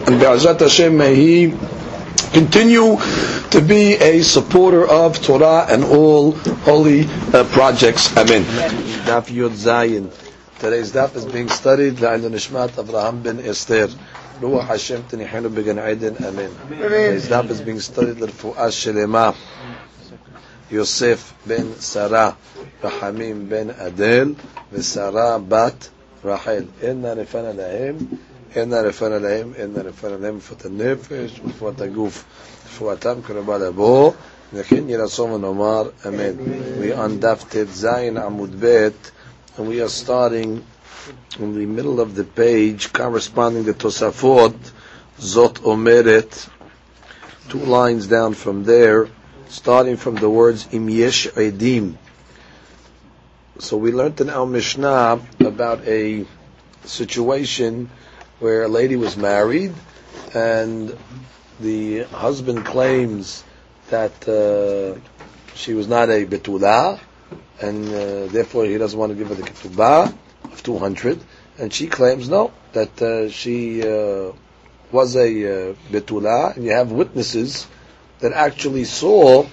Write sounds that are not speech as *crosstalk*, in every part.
and Be'ezat Hashem may he continue to be a supporter of Torah and all holy uh, projects. Amen. Daf Yud Zayin. Today's daf is being studied by the Nishmat Avraham ben Esther. Ruach Hashem Tinihenu Began Eden. Amen. Today's daf is being studied L'Refu'ah Shelema. Yosef ben Sarah, Rahamim ben Adel, ושרה בת רחל. אינה רפנה להם, אינה רפנה להם, אינה רפנה להם רפואת הנפש ורפואת הגוף. רפואתם קרבה לבוא, וכן יהי רצון ונאמר אמן. We on דף ט"ז עמוד ב' and we are starting in the middle of the page corresponding to Tosafot, זאת אומרת, two lines down from there, starting from the words im yesh edim. So we learned in our Mishnah about a situation where a lady was married and the husband claims that uh, she was not a betula and uh, therefore he doesn't want to give her the ketubah of 200 and she claims no that uh, she uh, was a uh, betula and you have witnesses that actually saw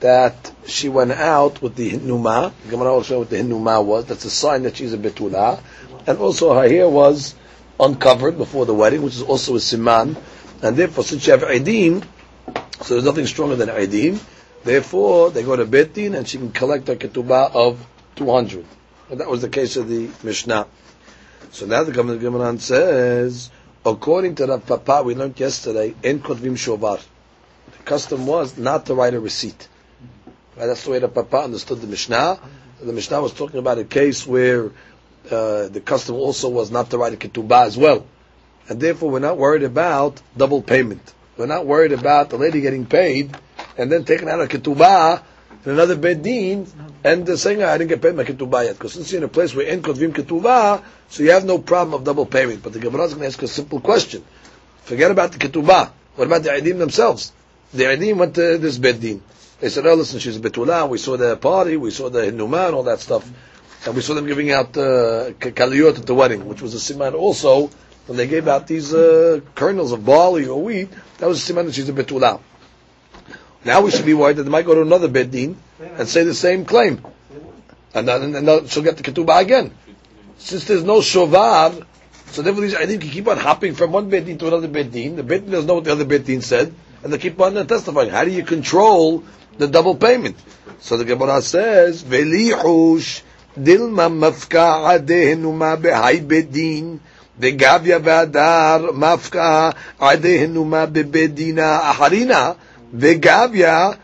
that she went out with the hinuma. The Gemara show what the hinuma was. That's a sign that she's a betula. And also her hair was uncovered before the wedding, which is also a siman. And therefore, since you have idim, so there's nothing stronger than idim. Therefore, they go to Betin and she can collect her ketubah of 200. And that was the case of the Mishnah. So now the government of Gemara says, according to the Papa we learned yesterday, in Kotvim Shovar, the custom was not to write a receipt. Right? That's the way the Papa understood the Mishnah. The Mishnah was talking about a case where uh, the custom also was not to write a ketubah as well. And therefore we're not worried about double payment. We're not worried about the lady getting paid and then taking out a ketubah in another bedin and saying, I didn't get paid my ketubah yet. Because since you're in a place where in kotvim ketubah, so you have no problem of double payment. But the Gemara is going to ask a simple question. Forget about the ketubah. What about the idim themselves? The idim went to this bedin. They said, oh, listen, she's a betula. We saw the party, we saw the hinuma and all that stuff. And we saw them giving out uh, at the wedding, which was a siman also when they gave out these uh, kernels of barley or wheat. That was a siman that she's a betula. Now we should be worried that they might go to another bedin and say the same claim, and then and, and she'll get the ketubah again. Since there's no shovar, so therefore these idim can keep on hopping from one bedin to another bedin. The bedin doesn't know what the other bedin said, and they keep on testifying. How do you control the double payment? So the Gemara says, "Velihush dilma mafka adehenuma behai bedin." וגביה והדר מפקע עדיהנומה בבדינה אחרינה Vegavya,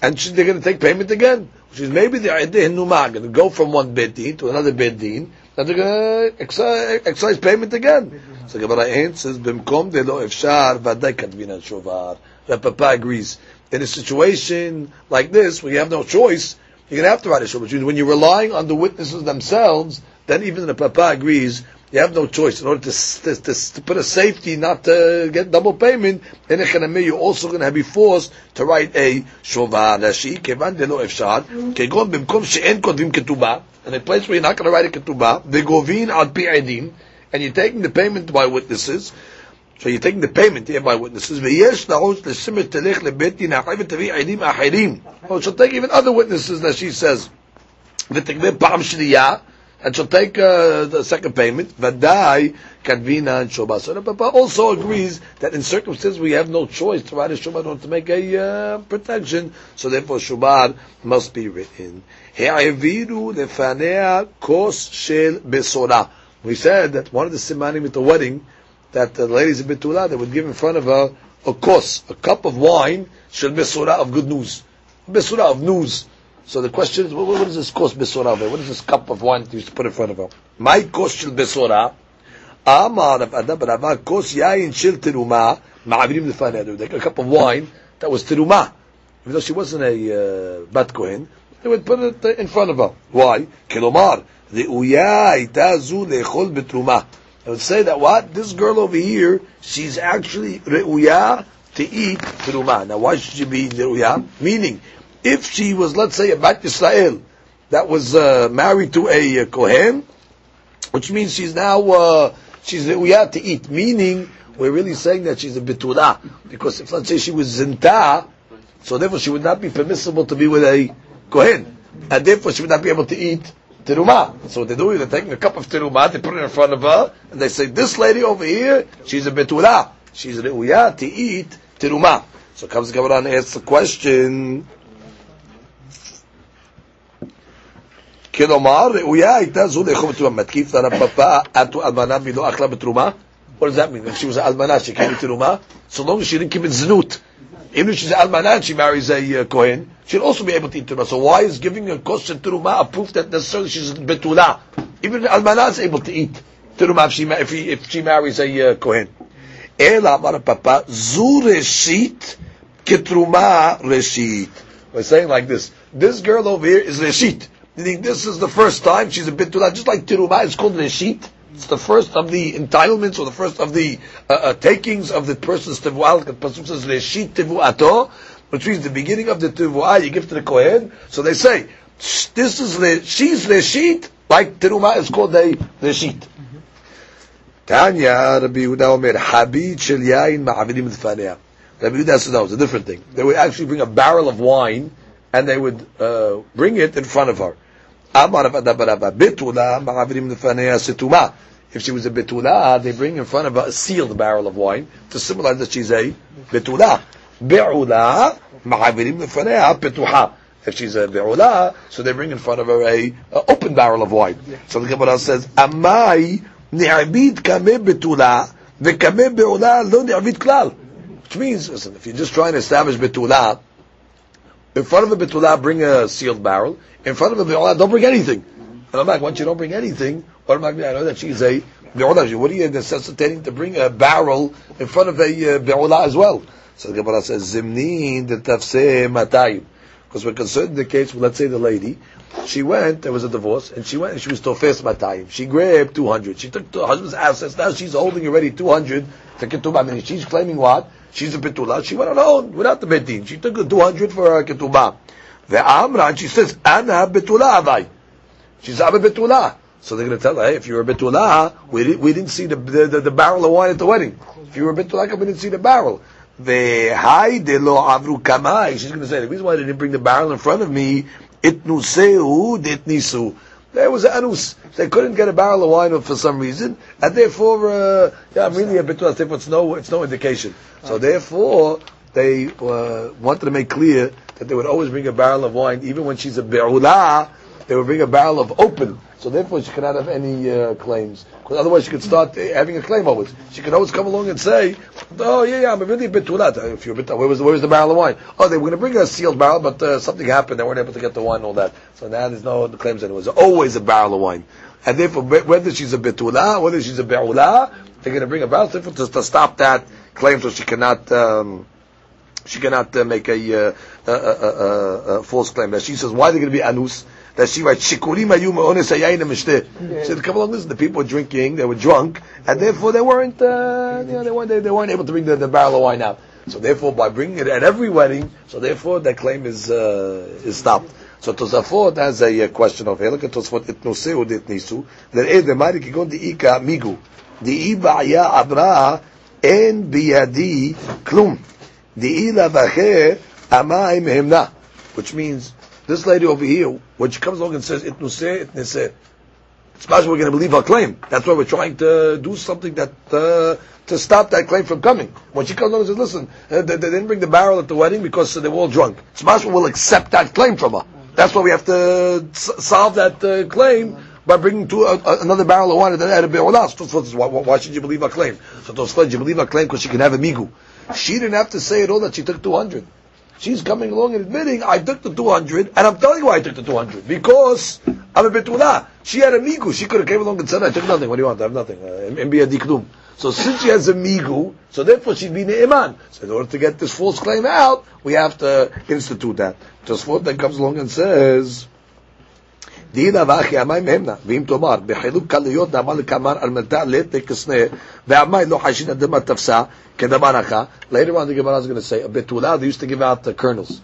and she, they're going to take payment again. Which is maybe the idea Numa going to go from one bedin to another bedin, and they're going to excise, excise payment again. So Gemara answers, "Bimkom de lo efshar vaday katvina shovar." The Papa agrees. In a situation like this, where you have no choice, you're going to have to write a. Which means when you're relying on the witnesses themselves, then even the Papa agrees you have no choice. In order to, to, to, to put a safety not to get double payment, in a chanameh, you're also going to be forced to write a shovar. Rashi, kevan de lo efshad, kegon bimkom she'en kodvim ketubah, in a place where you're not going to write a ketubah, vegovin al pi edim, and you're taking the payment by witnesses, so you're taking the payment here by witnesses. ויש לעוץ לשמת תלך לבית דין אחר ותביא עדים אחרים. Oh, she'll take even other witnesses that she says. ותגבה פעם שנייה, and she'll take uh, the second payment. Vadai kadvina and shobah. So the Papa also agrees that in circumstances we have no choice to write a shobah in order to make a uh, protection. So therefore shobah must be written. He'aviru lefanea kos shel besora. We said that one of the simanim at the wedding that the ladies of Betula they would give in front of her a kos, a cup of wine, shel besora of good news, besora of news. So the question is, what, what is this kos besora? What is this cup of wine that you used to put in front of her? My kos shel besora, Amar of Adam Rava kos yain shel teruma ma'avirim lefaneh. They a cup of wine that was teruma, even though she wasn't a uh, bat kohen. They would put it uh, in front of her. Why? Kilomar ראויה הייתה זו לאכול בתרומה. I would say that what? This girl over here, she's actually re'uya to eat teruma. Now why should she be re'uya? Meaning, if she was, let's say, a Bat Yisrael that was uh, married to a uh, Kohen, which means she's now, uh, she's re'uya to eat. Meaning, we're really saying that she's a betula. Because if, let's say, she was zinta, so therefore she would not be permissible to be with a Kohen. And therefore she would not be able to eat teruma. So what they do is they're taking a cup of teruma, they put it in front of her, and they say, this lady over here, she's a betula. She's re'uya to eat teruma. So comes the Gemara and asks the question, כלומר, ראויה הייתה זו לאכול בתרומה. מתקיף לרבפה, אתו אלמנה מלא אכלה בתרומה? What does that mean? If she was an almana, she came to teruma, so long as she didn't keep it znut. Even if she's an almana and she marries a uh, kohen, she'll also be able to eat teruma. So why is giving a kosher teruma a proof that necessarily she's betula? Even almana is able to eat teruma if she if, he, if she marries a uh, kohen. Ela amar papa zu reshit ketruma reshit. We're saying like this: This girl over here is reshit. Meaning this is the first time she's a betula, just like teruma is called reshit. It's the first of the entitlements or the first of the uh, uh, takings of the person's tevuah. The pasuk says reshit which means the beginning of the tevuah you give to the kohen. So they say this is the she's reshit, like teruma is called a reshit. Tanya Rabbi Yehuda Omer Habit shel yain ma'avidim d'fanea. Rabbi Yehuda says no, it's a different thing. They would actually bring a barrel of wine and they would uh, bring it in front of her. If she was a betulah, they bring in front of a sealed barrel of wine to symbolize that she's a betulah. Betuha. If she's a be'ulah, so they bring in front of her a, a open barrel of wine. So the Gemara says, Amai ni'abid kame betulah vekame be'ulah lo ni'abid klal. Which means, listen, if you're just trying to establish betulah, in front of a betula, bring a sealed barrel. In front of a be'ula, don't bring anything. And I'm like, once you don't bring anything, what am I going I know that she's a be'ula. What are you necessitating to bring a barrel in front of a uh, as well? So the Gemara says, Zimnin de tafseh matayim. Because we're concerned in the case, well, let's say the lady, she went, there was a divorce, and she went and she was tofes matayim. She grabbed 200. She took the husband's assets. Now she's holding already 200 to ketubah. I mean, she's claiming what? She's a betula. She went on her own without the bedin. She took the 200 for her ketubah. The Amra, she says, Ana betula avai. She's a betula. So they're going to tell her, hey, if you're a betula, we, didn't, we didn't see the, the, the, barrel of wine at the wedding. If you were a betula, we didn't see the barrel. The high de lo avru kamai. She's going to say, the reason why they didn't bring the barrel in front of me itnuseu ditnisu. There was an anus. They couldn't get a barrel of wine for some reason, and therefore, uh, yeah, I'm really a bit therefore it's no, it's no indication. So therefore, they uh, wanted to make clear that they would always bring a barrel of wine, even when she's a be'ula, they would bring a barrel of open. So therefore, she cannot have any uh, claims. Because otherwise, she could start having a claim always. She could always come along and say, "Oh yeah, yeah, I'm really a bit tulat. If you're a bit, where was where was the barrel of wine? Oh, they were going to bring a sealed barrel, but uh, something happened. They weren't able to get the wine and all that. So now there's no claims anymore. There's always a barrel of wine. And therefore, whether she's a betula, whether she's a be'ula, they're going to bring a barrel to, to stop that claim, so she cannot. Um, she cannot uh, make a, uh, a, a, a, false claim. Now she says, why are they going to be anus? That she writes shikurim hayayin. She said, come along, listen, the people were drinking, they were drunk, and therefore they weren't, uh, you know, they weren't, they, they, weren't able to bring the, the barrel of wine out. So therefore, by bringing it at every wedding, so therefore that claim is uh, is stopped. So Tosafot has a uh, question of here. Look at Tosafot itnoseu det nisu. There is the mari kigon di ika migu. Di iba ya abra en biyadi klum. Di ila vache amayim himna. Which means this lady over here, when she comes along and says it nuseh, it niseh, it's much we're going to believe her claim. That's why we're trying to do something that uh, to stop that claim from coming. When she comes along and says, "Listen, uh, they, they, didn't bring the barrel at the wedding because uh, they were all drunk," It's possible we'll accept that claim from her. That's why we have to s- solve that uh, claim by bringing to a, another barrel of wine at a be'olah. So, why, why should you believe her claim? So, Tosfot, you believe her claim because she can have a migu. She didn't have to say at all that she took two hundred. She's coming along and admitting, I took the 200, and I'm telling you why I took the 200. Because I'm a betula. She had a migu. She could have came along and said, I took nothing. What do you want? I have nothing. Uh, so since she has a migu, so therefore she'd be ne'eman. So in order to get this false claim out, we have to institute that. Just what then comes along and says, דהינה ואחי המים ממנה, ואם תאמר, בחילוק קלויות נאמר לקמר על מלטה לית כסנה, והמים לא חיישין אדמה תפסה, כדבר אחר. Later on the Gemara is going to say, a betula, they used to give out the kernels.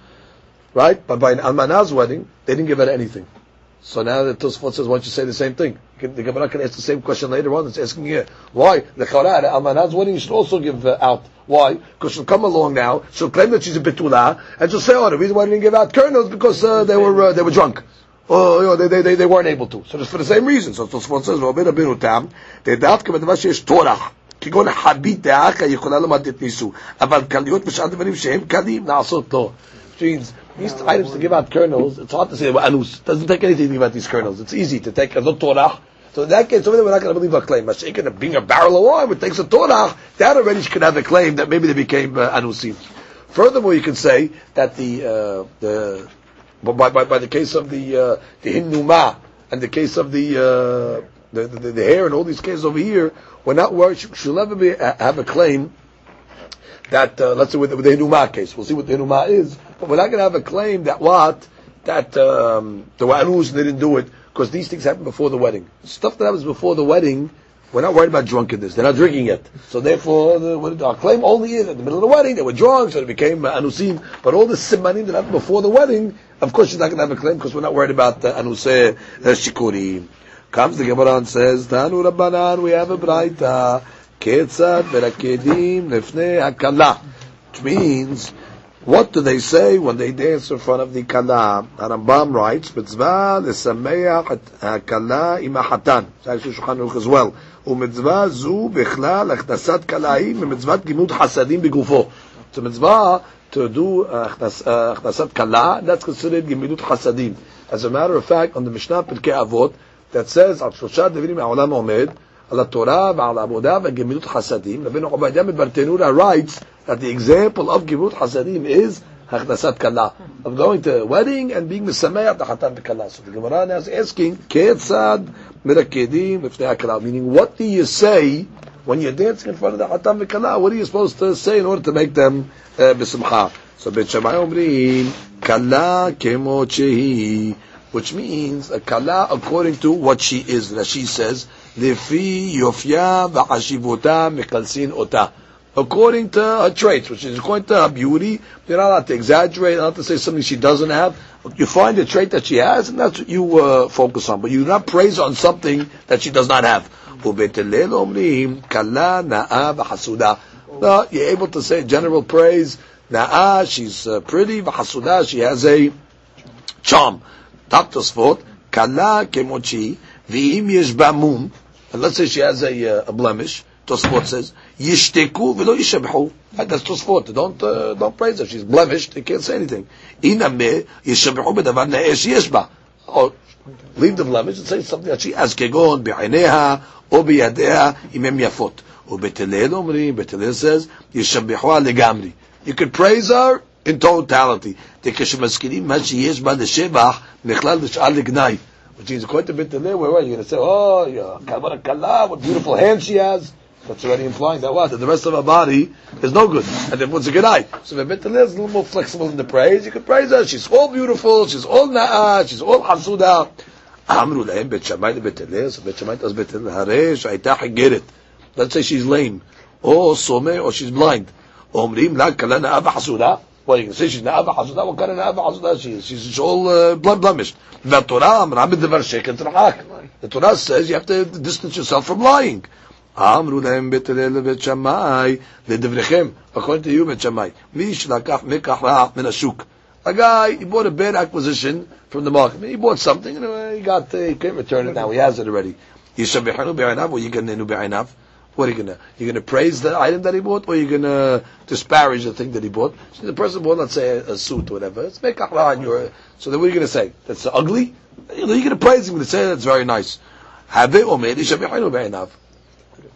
Right? But by an almanah's wedding, they didn't give out anything. So now the Tosfot says, why don't you say the same thing? The Gemara can ask the same question later on. It's asking here, why? The Chorah, Almanah's wedding, you should also give uh, out. Why? Because she'll come along now, she'll claim that she's a betula, and she'll say, oh, the reason why I didn't give out kernels because uh, they were uh, they were drunk oh, you know, they, they, they, weren't able to. So just for the same reason. So Tosfot says, ועובד רבינו תם, דווקא בדבר שיש טורח, כגון חבית דאחא יכולה למד את ניסו, אבל קליות בשאר דברים שהם קלים, נעשות לו. means these items to give out kernels, it's hard to say well, anus. It doesn't take anything to give out these kernels. It's easy to take a torah. So in that case, over there we're not going to believe a claim. Mashiach being a barrel of wine, which takes a torah, that already could have a claim that maybe they became uh, anusim. Furthermore, you can say that the uh, the but by, by, by the case of the uh, the hinuma and the case of the, uh, the, the, the hair and all these cases over here, we're not worried. She'll never be have a claim that uh, let's say with, with the hinuma case, we'll see what the hinuma is, but we're not going to have a claim that what that um, the wa'anus they didn't do it because these things happen before the wedding. Stuff that happens before the wedding we're not worried about drunkenness. They're not drinking yet. So therefore, the, our claim only is at the middle of the wedding, they were drunk, so it became uh, anusim. But all the simanim that happened before the wedding, of course she's not going to have a claim because we're not worried about uh, anuseh uh, shikurim. Comes the Gemara and says, Tanu Rabbanan, we have a braita, ketzad berakedim lefnei hakala. Which means, what do they say when they dance in front of the kala? Rambam writes, mitzvah lesameach hakala imahatan. It's actually Shulchan as well. ומצווה זו בכלל הכנסת קלעים ממצוות גימוד חסדים בגופו. A mitzvah to do הכנסת kala, that's considered gimilut chasadim. As a matter of fact, on the Mishnah Pirkei Avot, that says, על שלושה דברים מהעולם עומד, על התורה ועל העבודה וגמילות חסדים. רבינו עובדיה מברטנורה writes that the example of gimilut chasadim is הכנסת kala, of going to a wedding and being the hatan b'kala. So the Gemara now is asking, הכלה, meaning what do you say when you're dancing in front of the hatan b'kala? What are you supposed to say in order to make them uh, b'simcha? So Bet omrim, kala kemo which means a kala according to what she is. Rashi says, lefi yofya v'hashivota mekalsin ota according to her traits, which is according to her beauty. You're not allowed to exaggerate, not to say something she doesn't have. You find a trait that she has, and that's what you uh, focus on. But you do not praise on something that she does not have. No, you're able to say general praise. Na'a, she's uh, pretty. V'hasuda, she has a charm. Dr. Sport, kala kemochi, v'im yesh ba'mum, and let's say she has a, uh, a blemish. Tosfot says, Yishteku v'lo yishabhu. That's Tosfot. Don't, uh, don't praise her. She's blemished. They can't say anything. Iname yishabhu b'davar ne'esh yeshba. Or leave the blemish and say something that she has. Kegon bi'aineha או בידיה אם הם יפות. ובתלל אומרים, בתלל says, ישבחוה לגמרי. You could praise her in totality. כשמזכירים מה שיש בה לשבח, נכלל לשאר לגנאי. Which means, according to Beit where are you going to say, oh, yeah, Kala, what beautiful hands she has. That's already implying that what? That the rest of her body is no good. And then what's a good eye? So if a is a little more flexible in the praise, you can praise her. She's all beautiful, she's all na'ah, she's all hasuda. אמרו להם בית שמאי לבית הלל, so בית שמאי does בית הלל, הרי שהייתה חיגרת. Let's say she's lame, or סומה, or she's blind. אומרים לה כלה נאה וחסודה. Well, you can say she's נאה וחסודה, what kind of נאה וחסודה she is? She's all uh, blemished. והתורה אמרה בדבר שקר תרחק. The Torah says you have to distance yourself from lying. אמרו להם בית הלל לבית שמאי, לדבריכם, according to you בית שמאי, מי שלקח מקח רע מן השוק. A guy, he bought a bad acquisition from the market. He bought something and he got, uh, he can't return it now. He has it already. Yishabihanu bi'aynav, or yiganenu bi'aynav. What are you gonna? You're gonna praise the item that he bought, or you're gonna disparage the thing that he bought? So the person bought, let's say, a, a suit or whatever. It's make on your. So then, what are you gonna say? That's ugly. You're gonna praise him. You're gonna say that's very nice. Have it or made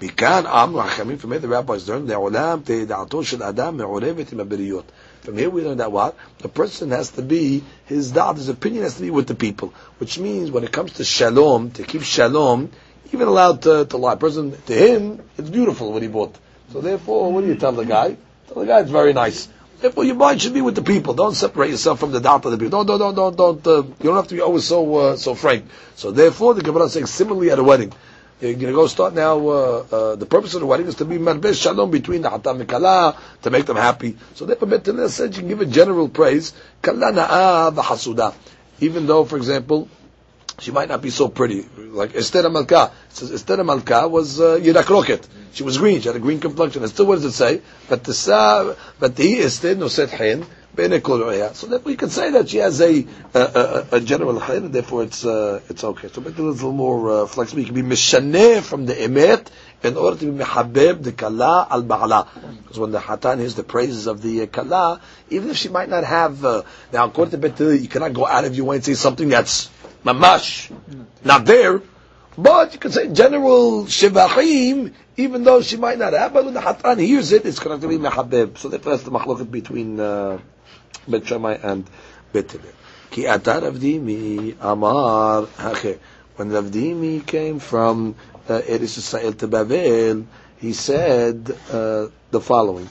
מכאן אמרו החכמים, from here the rabbis learned, לעולם תדעתו של אדם מעורבת עם הבריות. From here we learn that what? The person has to be, his doubt, his opinion has to be with the people. Which means when it comes to shalom, to keep shalom, even allowed to, to lie. Person, to him, it's beautiful what he bought. So therefore, what do you tell the guy? Tell the guy it's very nice. Therefore, your mind should be with the people. Don't separate yourself from the doubt of the people. Don't, don't, don't, don't, don't. Uh, you don't have to be always so uh, so frank. So therefore, the Gemara is saying similarly at a wedding. You're going to go start now. Uh, uh, the purpose of the wedding is to be marbez shalom between the hatam and kala to make them happy. So therefore, Betanel said you can give a general praise. Kala na'a v'hasuda. Even though, for example, she might not be so pretty. Like Esther Malka. It says Esther Malka was uh, Yirak She was green. She had a green complexion. And still, what does it say? But the sa, but the Esther no set hin. So that we can say that she has a a, a, a general chayin, and therefore it's uh, it's okay. So make it a little more uh, flexible. You can be mishaneh from the emet in order to be mehabeb the kala al ba'ala. Because when the hatan hears the praises of the uh, kala, even if she might not have uh, now according to Bet you cannot go out of your way and say something that's mamash, not there. But you can say general shivachim, even though she might not have. But when the hatan hears it, it's going to be mehabeb. So that's the machloket between uh, Bet Shammai and Bet. Ki atar Avdimi Amar Hache. When Ravdimi came from uh, Eretz Yisrael to Bavel, he said uh, the following.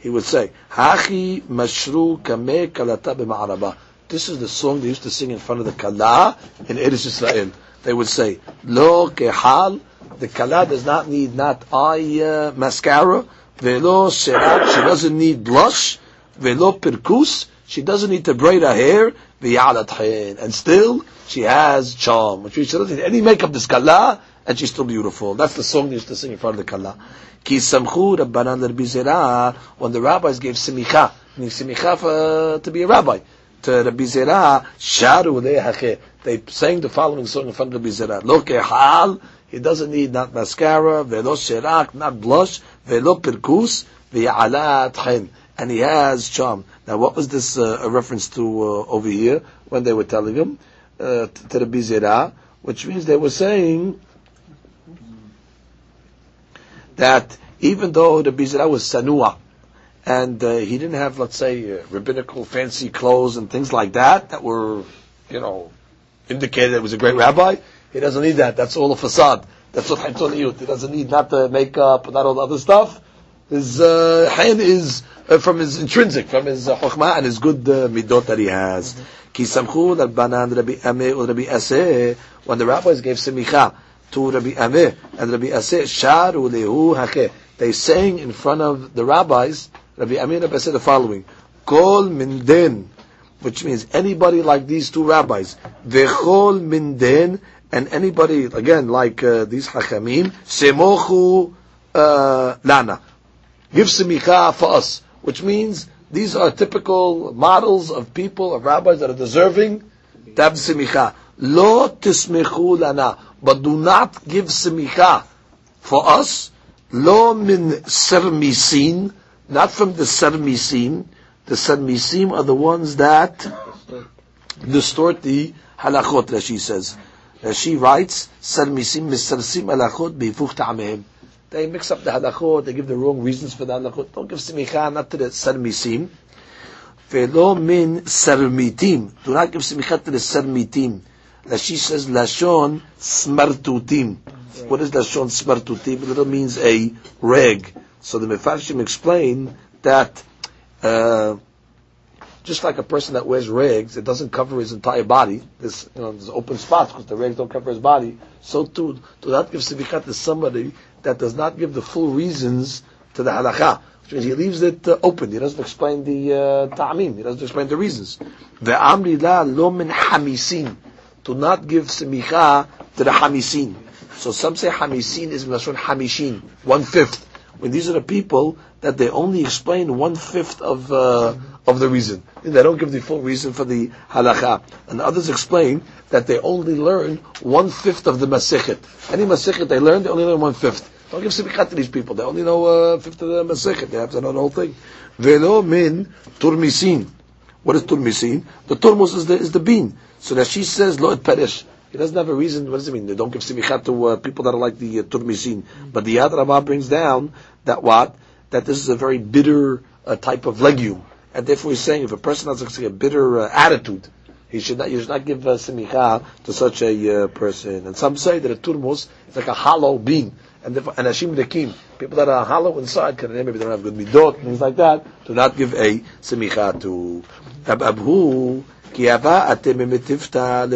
He would say, Hachi mashru kame kalata b'ma'araba. This is the song they used to sing in front of the Kala in Eretz Israel. They would say, Lo kehal, the Kala does not need not eye uh, mascara, velo serat, she doesn't need blush, velo perkus, she doesn't need to braid her hair, and still she has charm. Which means she doesn't need any makeup, this Kala, and she's still beautiful. That's the song they used to sing in front of the Kala. Ki samchu Rabbanan when the rabbis gave simicha, meaning simicha for, to be a rabbi to Rabbi Zera, Sharu. They sang the following song in front of Rabbi Zera. Lo hal, he doesn't need not mascara, velo sherak, not blush, velo perkus, ve'alat chen. And he has charm. Now what was this uh, a reference to uh, over here when they were telling him uh, to Zera, which means they were saying that even though the Zera was sanua, and uh, he didn't have, let's say, uh, rabbinical fancy clothes and things like that that were, you know, indicated it was a great rabbi. He doesn't need that. That's all a facade. That's what Haitzoniyut. He doesn't need not the makeup, not all the other stuff. His uh, is uh, from his intrinsic, from his uh, and his good uh, midot that he has. Ki samchu banan Rabbi Ameh or Rabbi Aseh, when the rabbis gave semicha to Rabbi Ameh and Rabbi Aseh, sharu lehu hakeh. They sang in front of the rabbis Rabbi Amir said the following: Kol minden, which means anybody like these two rabbis, vechol minden, and anybody again like uh, these hachamim, semochu uh, lana, give semicha for us, which means these are typical models of people of rabbis that are deserving to have semicha. Lo tismechu lana, but do not give semicha for us. Lo min sermisin not from the Sarmisim. The Sarmisim are the ones that distort the halachot, Rashi says. Rashi writes, Sarmisim misarsim halachot beifuch ta'amehim. They mix up the halachot, they give the wrong reasons for the halachot. Don't give simicha, not to the Sarmisim. Velo min sarmitim. Do not give simicha to the sarmitim. Rashi says, Lashon smartutim. What is Lashon smartutim? It means a rag. So the Mefarshim explain that uh, just like a person that wears rags, it doesn't cover his entire body. There's, you know, there's open spots because the rags don't cover his body. So too, to not give sivikat to somebody that does not give the full reasons to the halakha, which means he leaves it uh, open. He doesn't explain the uh, ta'amim. He doesn't explain the reasons. The amri la lo min hamisin. To not give simicha to the hamisin. So some say hamisin is lashon hamishin, one fifth when these are the people that they only explain one fifth of uh, of the reason. They don't give the full reason for the halacha. And others explain that they only learn one fifth of the masechet. Any masechet they learn, they only learn one fifth. Don't give simichat to these people. They only know uh, fifth of the masechet. They have to know the whole thing. Velo min turmisin. What is turmisin? The turmus is the, is the bean. So that she says, lo et perish. He doesn't have a reason. What does it mean? They don't give simicha to uh, people that are like the uh, turmisin. But the Yad brings down that what? That this is a very bitter uh, type of legume. And therefore he's saying if a person has a bitter uh, attitude, he should not, you should not give uh, simicha to such a uh, person. And some say that a turmus is like a hollow bean. And therefore, and Hashim Rekim, people that are hollow inside, can maybe they don't have good midot, things like that, do not give a simicha to. Abhu, ki atem mitifta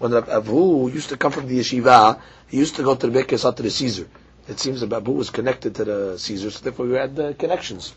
When Abhu used to come from the yeshiva, he used to go to the Kesar to the Caesar. It seems that Abu was connected to the Caesar, so therefore we had the connections.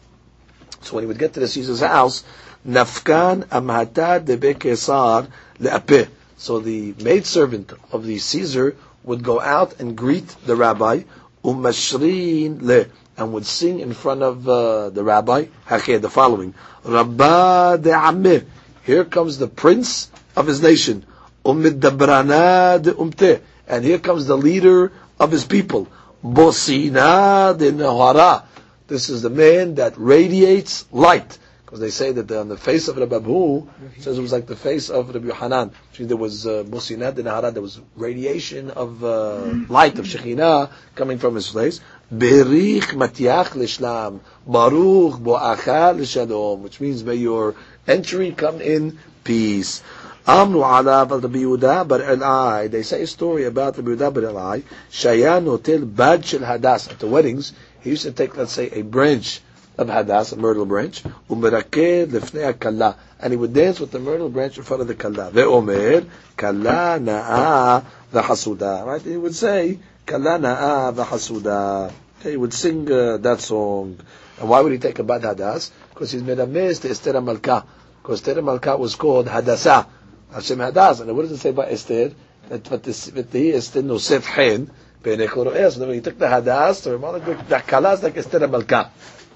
So when he would get to the Caesar's house, Nafkan amhata debe kesar le'apeh. So the maidservant of the Caesar would go out and greet the rabbi, umashrin le, and would sing in front of uh, the rabbi, hakeh, the following, Rabba de Amir. Here comes the prince of his nation, umte. And here comes the leader of his people, Bosina de Nahara. This is the man that radiates light. Because they say that on the face of Rabbi Abu, says it was like the face of Rabbi Hanan. There was uh, Bosinat in Nahara, there was radiation of uh, light, of Shekhinah, coming from his face. Berich matiach l'shlam, baruch bo'acha l'shalom, which means may your entry come in peace. Amru ala Rabbi Yehuda bar Elai. They say a story about Rabbi Yehuda bar Elai. Shayan hotel bad shel hadas. At the weddings, he used to take, let's say, a branch of hadas, a myrtle branch, umeraked lefnei kalla, and he would dance with the myrtle branch in front of the kalla. Ve'omer kalla na'a v'hasuda. Right? He would say kalla na'a v'hasuda. He would sing uh, that song. And why would he take a bad hadas? Because he's made a mess to Esther Malka. Because Esther Malka was called Hadasa. Hashem hadas. And what does it say about Esther? That what this with the Esther no nosef hen b'nei es. So he took the hadas. So Ramallah took the kalas like Esther Malka.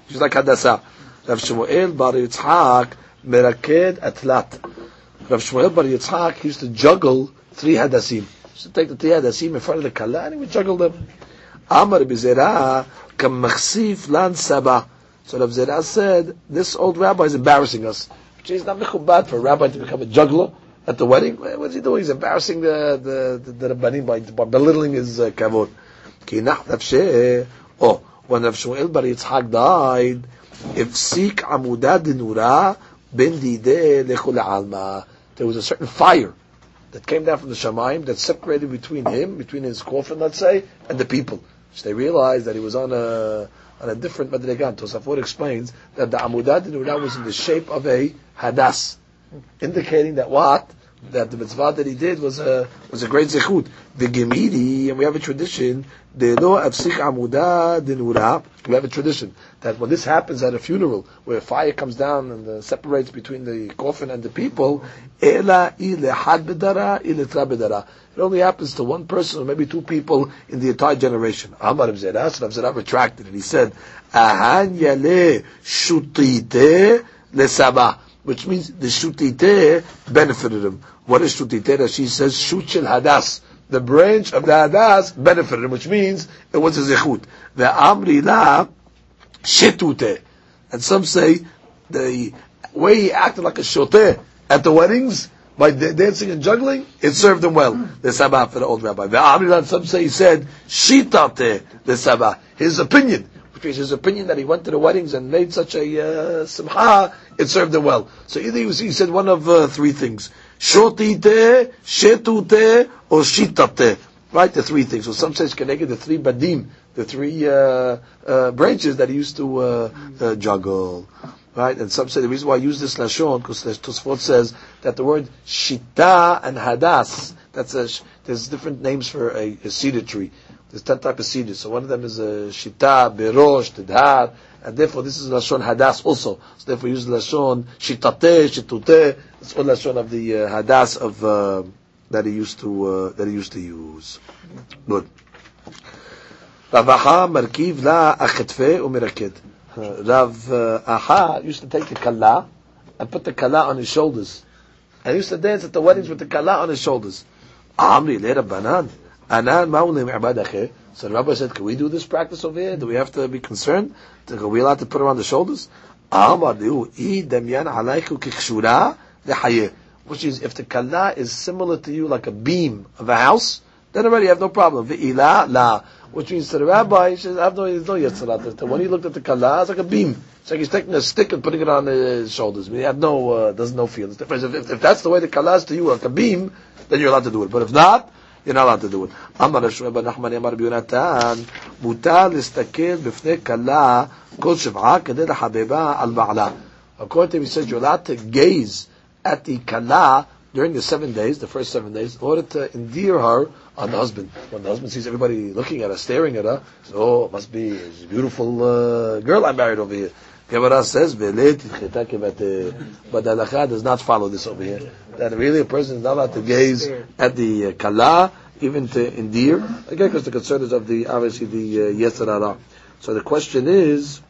She's like hadasa. Rav Shmuel bar Yitzchak meraked atlat. Rav Shmuel bar Yitzchak used to juggle three hadasim. Used to take the three hadasim in front of the kala and he would juggle them. Amar bizera kam machsif lan saba. So Rav Zera said, this old rabbi is embarrassing us. Which is not bad for a rabbi to become a juggler at the wedding. What's he doing? He's embarrassing the the the, the Rabbanim by, by belittling his uh, kavod. Oh, when Rav Shmuel Bar Yitzhak died, Amudad Nura Ben Dideh Lechul Alma. There was a certain fire that came down from the Shemaim that separated between him, between his coffin, let's say, and the people. So they realized that he was on a on a different madrigan. Tosafot explains that the Amudad Nura was in the shape of a hadas, indicating that what that the mitzvah that he did was a was a great zechut. The Gemiri, and we have a tradition, the lo afsik amuda dinura. We have a tradition that when this happens at a funeral, where a fire comes down and uh, separates between the coffin and the people, ela had bedara bedara. It only happens to one person or maybe two people in the entire generation. Amar Zerah, Rav Zerah retracted and he said, Ahan yale shutite lesaba which means the shutite benefited him. What is shutite? She says shut hadas. The branch of the hadas benefited him, which means it was a zechut. The amri la shetute. And some say the way he acted like a shoteh at the weddings, by dancing and juggling, it served him well. The sabah for the old rabbi. The Amri some say he said, shitate the sabah. His opinion his opinion that he went to the weddings and made such a uh, simcha, it served him well. So either he, he said one of uh, three things: shotite, shetute, or shitate. Right, the three things. So some says connected the three badim, the three uh, uh, branches that he used to uh, uh, juggle. Right, and some say the reason why I use this lashon because Tosfot says that the word shita and hadas. That's a, there's different names for a, a cedar tree. There's ten types of seeds. So one of them is a shita, berosh, tidhar, and therefore this is lashon hadas also. So therefore use lashon shitate, shitute. It's all lashon of the uh, hadas of uh, that he used to uh, that he used to use. Good. Rav Aha markiv la achetfe umiraked. Rav Aha used to take the kala and put the kala on his shoulders. And he used to dance at the weddings with the kala on his shoulders. Amri le Rabbanan. Ma'ulim So the rabbi said, can we do this practice over here? Do we have to be concerned? Are we allowed to put him on the shoulders? which is if the kala is similar to you like a beam of a house, then already you have no problem. Which means to the rabbi, he says, I have no, there's no yetzirah. When he looked at the kala, it's like a beam. It's like he's taking a stick and putting it on his shoulders. I mean, he had no, uh, does no feel. It's. If, if, if, that's the way the kala is to you, like a beam, then you're allowed to do it. But if not, you're not allowed to do it. אמר רשום בן נחמן אמר רבי יונתן, מותר להסתכל בפני כלה כל שבעה כדי לחבבה על בעלה. According to him, he said you're allowed to gaze at the kala during the seven days, the first seven days, in order to endear her on the husband. When the husband sees everybody looking at her, staring at her, says, oh, it must be a beautiful uh, girl I married over here. Gemara says, but the halakha does not follow this over here. That really a person is not allowed to gaze at the uh, kala, even to endear. Again, because the concern is of the, obviously, the uh, yetzirah. So the question is,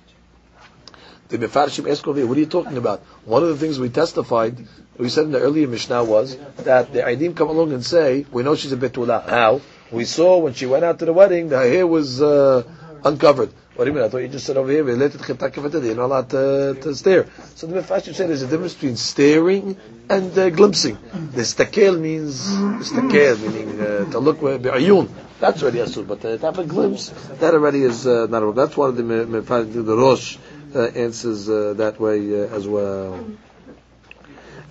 the Mefarshim ask what are you talking about? One of the things we testified, we said in the earlier Mishnah was that the Aidim come along and say, we know she's a Betula. How? We saw when she went out to the wedding, her hair was uh, uncovered. What do you mean? I thought you just said over here, related you're not allowed to, to stare. So the Mefarshim said there's a difference between staring and uh, glimpsing. The stakel means, stakel meaning uh, to look, bi'ayun. That's already asur, but to have a glimpse, that already is uh, not a That's one of the Mefarshim, the Rosh uh, answers uh, that way uh, as well.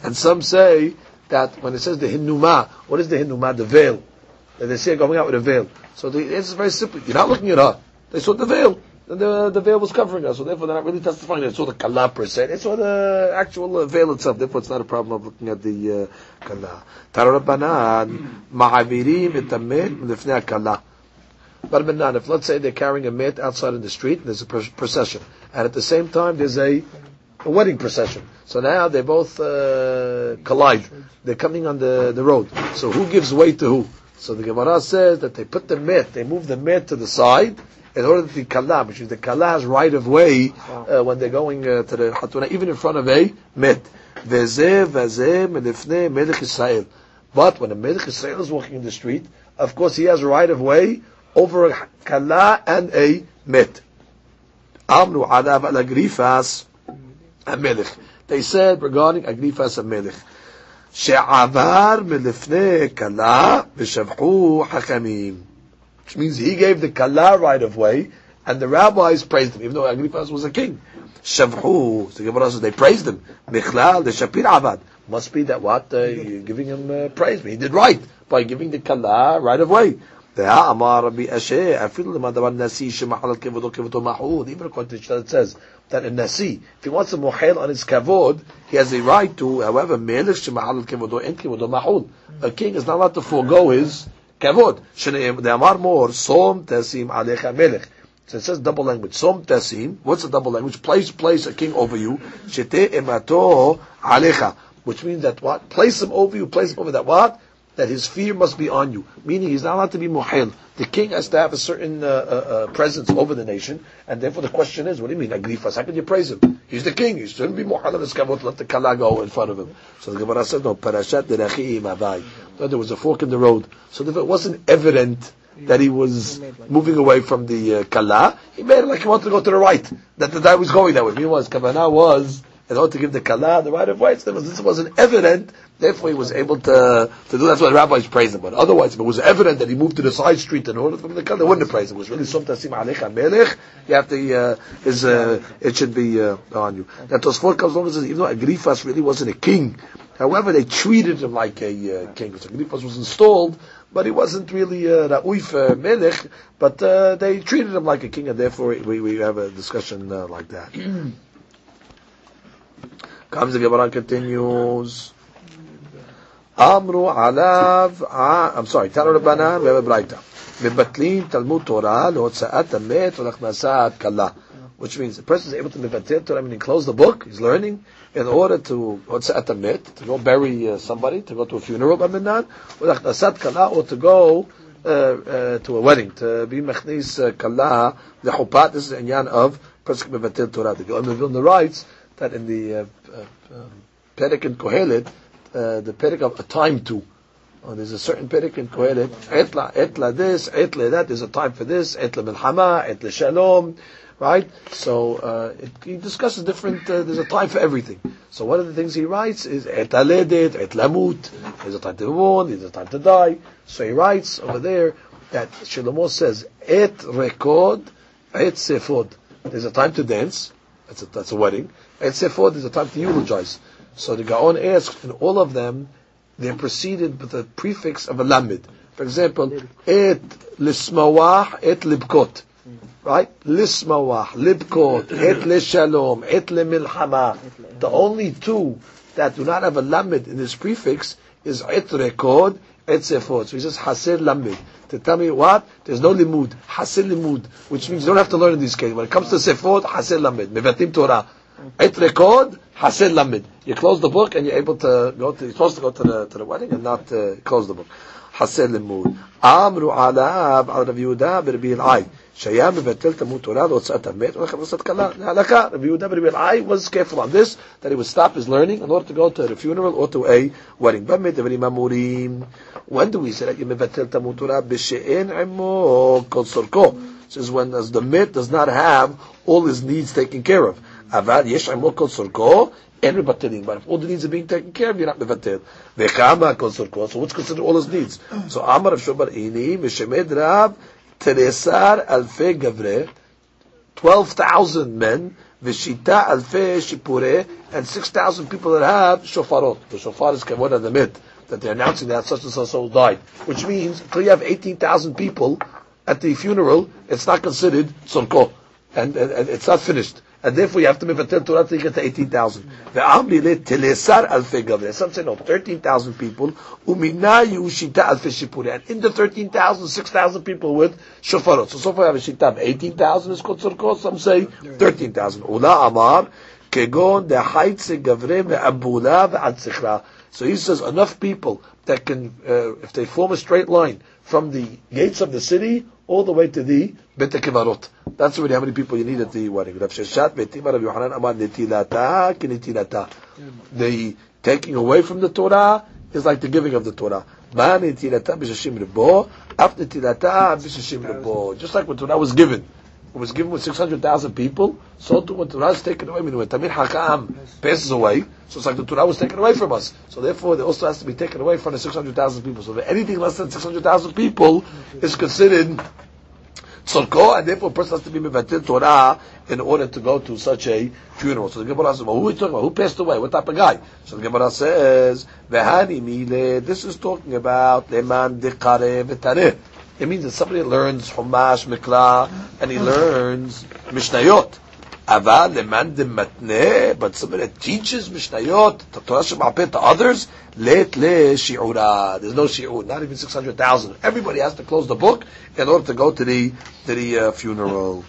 And some say that when it says the hinuma, what is the hinuma? The veil. That they say going out with a veil. So the answer is very simple. You're not looking at her. They saw the veil. The, the veil was covering us, so therefore they're not really testifying. They saw the kala per se. They saw the actual veil itself. Therefore, it's not a problem of looking at the uh, kala. Tararabanan ma'avirim etamet lifnei kala. But if let's say they're carrying a mat outside in the street, and there's a procession, and at the same time there's a, a wedding procession. So now they both uh, collide. They're coming on the, the road. So who gives way to who? So the Gemara says that they put the mat, they move the mat to the side in order that the kala, which is the kala has right of way uh, when they're going uh, to the hatuna, even in front of a mat. But when a Melech Israel is walking in the street, of course he has right of way over a kala and a met. Amru alav al agrifas melech. They said regarding agrifas melech, she'avar melifne kala v'shavchu hakamim Which means he gave the kala right of way, and the rabbis praised him, even though Agrifas was a king. Shavhu, so the Gemara says they praised him. Michlal, the Shapir Avad. Must be that what, uh, you're giving him uh, praise. He did right by giving the kala right of way. אמר רבי אשה, אפילו למדבר נשיא שמחל על כבודו כבודו מחול, even according to it says that a nasi, if he wants to mohel on his kavod, he has a right to, however, melech שמחל על כבודו, אין כבודו מחול. A king is not allowed to forego his kavod. Shne'emar more, som tesim alecha melech. So it says double language. Som tesim. What's a double language? Place, place a king over you. Shete emato alecha. Which means that what? Place him over you. Place him over that what? That his fear must be on you. Meaning he's not allowed to be muhil. The king has to have a certain uh, uh, uh presence over the nation. And therefore the question is, what do you mean, agrifas? How can you praise him? He's the king. He shouldn't be muhil on his. Let the kala go in front of him. So the Gemara says, no, parashat derachim avai. No, there was a fork in the road. So if it wasn't evident that he was moving away from the uh, kala, he made it like he wanted to go to the right. That the guy was going that way. Meanwhile, his kavanah was in order to give the kala the right of way. So this wasn't evident Therefore, he was able to, to do that's why the rabbis praise him. But otherwise, if it was evident that he moved to the side street in order from the they wouldn't have praised him. It was really some tasim alecha melech. You have to, uh, his, uh, it should be uh, on you. That Tosfot comes along and says, even though Agrifas really wasn't a king, However, they treated him like a uh, king. So Agrippas was installed, but he wasn't really uh, Ra'uf Melech, but uh, they treated him like a king, and therefore we, we have a discussion uh, like that. *clears throat* Comes the Gemara continues. Amru alav, I'm sorry, Tanur Rabbanan, we have a braita. מבטלים Talmud Torah להוצאת Amet ולהכנסת Kalla, Which means the person is able to mevatel Torah, meaning close the book, he's learning, in order to at the mit to go bury uh, somebody, to go to a funeral, by not or to go uh, uh, to a wedding, to be mechnis uh, kalah chupat This is inyan of pesach mevatil Torah. The Gaon Vilna writes that in the uh, uh, uh, Kohelet, uh, the Perek of a time to Oh, there's a certain perik in Kohelet, etla, etla this, etla that, there's a time for this, etla milchama, etla shalom, right? So, uh, it, he discusses different, uh, there's a time for everything. So one of the things he writes is etla ledet, etla mut, there's a time to be born, there's a time to die. So he writes over there that Shlomo says, et rekod, et sefod. There's a time to dance, that's a, that's a wedding. Et sefod, there's a time to eulogize. So the Gaon asks, in all of them, they're preceded with the prefix of a lamid. For example, et lismawah, et libkot. Right? Lismawah, libkot, et leshalom, et lemilchama. The only two that do not have a lamid in this prefix is et rekod, et sefot. So he says hasir lamid. To tell me what? There's no limud. Hasir limud. Which means you don't have to learn in these cases. When it comes to sefot, hasir lamid. Mevatim Torah. Et record Hasid Lamid. You close the book and you're able to go to, you're supposed to go to the, to the wedding and not uh, close the book. Hasid lamud. Amru alab al Rav Yehuda ברבי אלעאי. Shayam מבטל תלמוד תורה להוצאת המת ולכן עושה תקלה. להלקה, רבי יהודה ברבי אלעאי was careful on this, that he would stop his learning in order to go to a funeral or to a wedding. במה דברים אמורים? When do we say that you מבטל תלמוד תורה בשאין עמו כל צורכו? Says when as the mit does not have all his needs taken care of. אבל יש עמו כל צורכו, אין מבטלים. But if all the needs are being taken care of, you're not מבטל. וכמה כל צורכו, so what's considered all his needs? So אמר רב שאומר, הנה משמד רב תריסר אלפי גברי, 12,000 men, ושיטה אלפי שיפורי, and 6,000 people that have shofar. The shofar is the הדמת. That they're announcing that such and such soul died, which means until you have eighteen thousand people at the funeral, it's not considered tzorko, and, and, and it's not finished. And therefore you have to mevatel Torah to get to 18,000. Ve'amri le telesar alfei gavre. Some say no, 13,000 people. And in the 13,000, 6,000 people with shofarot. So so far you have a shita of 18,000 is called tzorko. Some say 13,000. Ula amar kegon dehaitze gavre ve'abula ve'ad So he says enough people that can, uh, if they form a straight line from the gates of the city all the way to the Bet Kivarot. That's already how many people you need at the wedding. The taking away from the Torah is like the giving of the Torah. Ma Netilata. Just like when Torah was given. It was given with 600,000 people, so too when Torah is taken away, I mean, when Tamir Hakam passes away, so it's like the Torah was taken away from us. So therefore, it also has to be taken away from the 600,000 people. So anything less than 600,000 people is considered tzorko, and therefore a person has to be mevatil Torah in order to go to such a funeral. So the Gemara says, well, who are we talking about? Who passed away? What type of guy? So the Gemara says, mile, this is talking about leman dekare v'tareh. It means that somebody learns Chumash, Mikra, and he learns Mishnayot. Aval leman matne, but somebody that teaches Mishnayot, the Torah Shemapet to others, let le shi'ura. There's no shi'ur, not even 600,000. Everybody has to close the book in order to go to the, to the uh, funeral.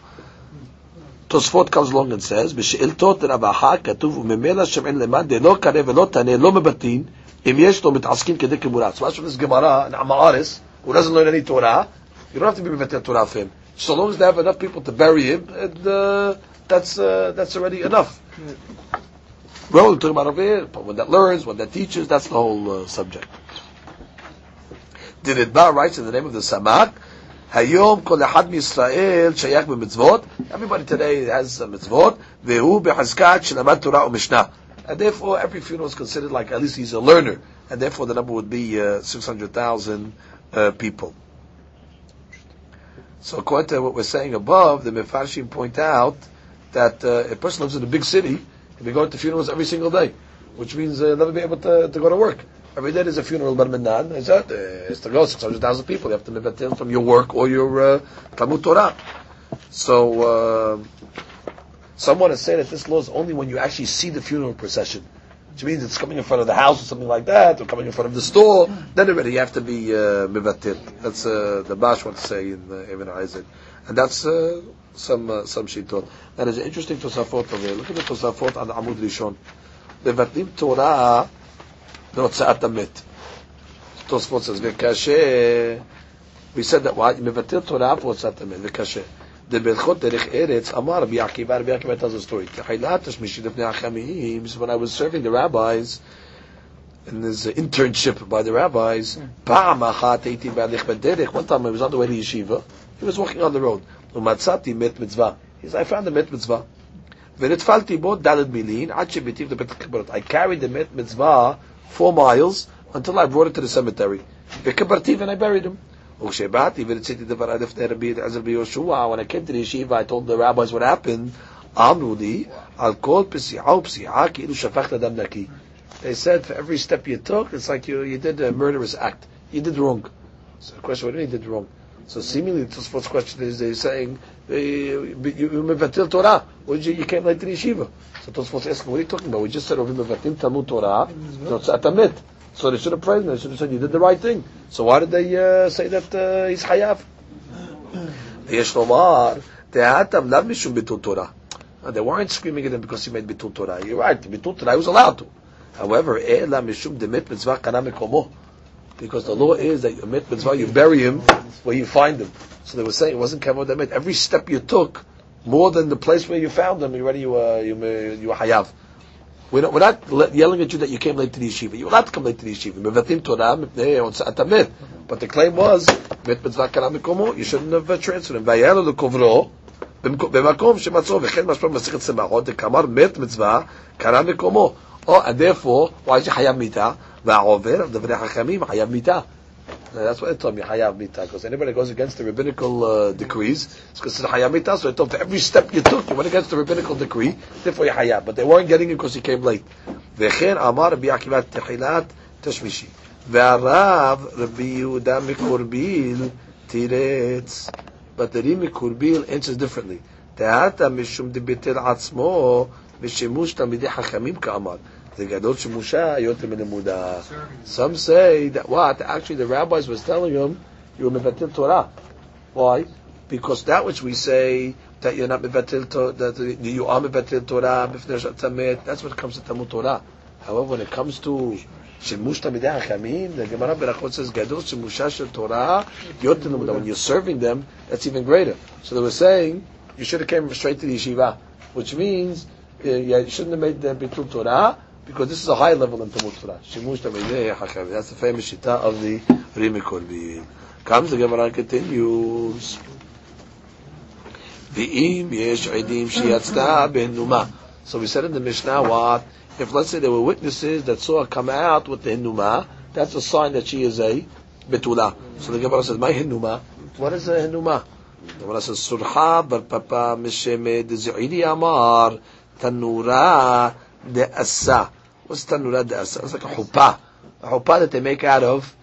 Tosfot comes along and says, בשאילתות רבחה כתוב, וממילא שמעין למאן דלא קרא ולא תענה, לא מבטין, אם יש לו מתעסקים כדי כמורה. So much from this Gemara, in Amaris, who doesn't learn any Torah, you don't have to be mevatel Torah for him. So long as they have enough people to bury him, and, uh, that's uh, that's already enough. Well, we're talking about over here, but when that learns, when that teaches, that's the whole uh, subject. Did it writes in the name of the Samak, Hayom kol echad Yisrael shayach b'mitzvot. Everybody today has a mitzvot. Vehu b'chazkat shelamat Torah u'mishnah. And therefore, every funeral is considered like at least he's a learner, and therefore the number would be uh, six hundred thousand uh, people. So according to what we're saying above, the Mefarshim point out that uh, a person lives in a big city, he'll be going to funerals every single day, which means he'll never be able to, to go to work. Every day there's a funeral bar minan. It's, uh, it's to go 600,000 people. You have to live at from your work or your uh, Talmud Torah. So, uh, someone is saying that this law is only when you actually see the funeral procession which means it's coming in front of the house or something like that, or coming in front of the store, then already you have to be uh, That's uh, the Bash wants to say in uh, Ibn Isaac. And that's uh, some uh, some shitot. That is interesting Tosafot over here. Look at the Tosafot on the Amud Rishon. מבטלים תורה להוצאת המת. תוספות says, וקשה, we said that why? מבטל תורה והוצאת המת, וקשה. the Belchot Derech Eretz Amar Rabbi Akiva, Rabbi Akiva tells a story. When I was serving the rabbis, in his internship by the rabbis, one time he was on the way to yeshiva, he was walking on the road. ומצאתי מת מצווה. He said, I found a met mitzvah. ונטפלתי בו דלת מילין, עד שביתי לבית הקברות. I carried the met mitzvah four miles until I brought it to the cemetery. וקברתי and I buried him. Ushebati. When I came to the yeshiva, I told the rabbis what happened. Amru al kol. They said for every step you took, it's like you, you did a murderous act. You did wrong. So the question, what do you did wrong? So seemingly, Tosfot's question is they're saying uh, you mevatil Torah. You came late to the yeshiva. So Tosfot's asking, what are you talking about? We just said we mevatil Talmud Torah. No, it's atamit. So they should have praised him. They should have said you did the right thing. So why did they uh, say that uh, he's hayav? יש לומר, דעתם לאו משום ביטול תורה. They weren't screaming at him because he made bitul Torah. You're right, bitul Torah he was allowed to. However, אלא משום דמת מצווה קנה מקומו because the law is that you mit mitzvah, you bury him where you find him. So they were saying it wasn't kavod damit. Every step you took, more than the place where you found him, you ready you uh, you you hayav. We're not, we're not yelling at you that you came late to the yeshiva. You're allowed to come late to the yeshiva. Mevatim Torah mipnei But the claim was mit mitzvah kana mikomo. You shouldn't have uh, transferred him. במקום שמצאו וכן משמע מסכת צמחות דקאמר מת מצווה קרא מקומו. Oh, and therefore, why is מיתה? והעובר דברי חכמים חייב מיתה. That's what it told me, Hayav Mita. Because anybody goes against the rabbinical uh, decrees, it's considered Hayav Mita. So it told for every step you took, you went against the rabbinical decree, therefore you Hayav. But they weren't getting it because he came late. וכן אמר רבי עקיבא תחילת תשמישי. והרב רבי יהודה מקורביל תירץ. But the Ri מקורביל answers differently. דעתה משום דביטל עצמו בשימוש תלמידי חכמים כאמר. Some say that what actually the rabbis was telling him you are mevatil Torah. Why? Because that which we say that you're not mevatil Torah, that you are mevatil Torah. That's what comes to tamu Torah. However, when it comes to Shemush Tamidei Hakamim, the Gemara Berachot says, Gadol Shemusha Shel Torah, Yotin When you're serving them, that's even greater. So they were saying, you should have came straight to the yeshiva, which means uh, you shouldn't have made the Bitul Torah, because this is a high level in Talmud Torah. Shimush. That's the famous shita of the Rimi Korbi. Comes the Gemara and continues. V'im yesh edim shiyatzta behnuma. So we said in the Mishnah what? If let's say there were witnesses that saw her come out with the hinuma, that's a sign that she is a betula. So the Gemara says, my hinuma. What is a hinuma? The Gemara says, surha bar papa mishem de amar tanura de What's tanurad asa? It's like a chuppah. A chuppah that they make out of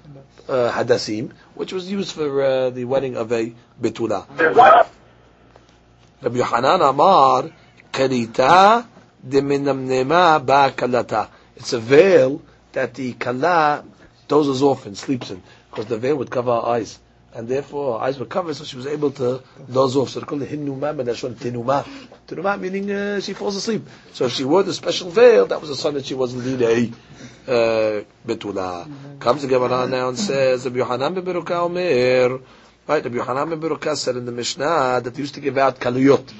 uh, hadassim, which was used for uh, the wedding of a betula. Rabbi Yohanan Amar, karita de minamnema ba kalata. It's a veil that the kala dozes off and sleeps in, because the veil would cover her eyes and therefore her eyes were covered, so she was able to doze off. So they call it hinuma, but that's one tinuma. Tinuma meaning uh, she falls asleep. So if she wore the special veil, that was a sign that she was indeed a uh, betula. Comes the Gemara now and says, Rabbi Yohanan ben Beruka Omer, Right, Rabbi Yohanan ben Beruka said in the Mishnah that they used to give out kaluyot,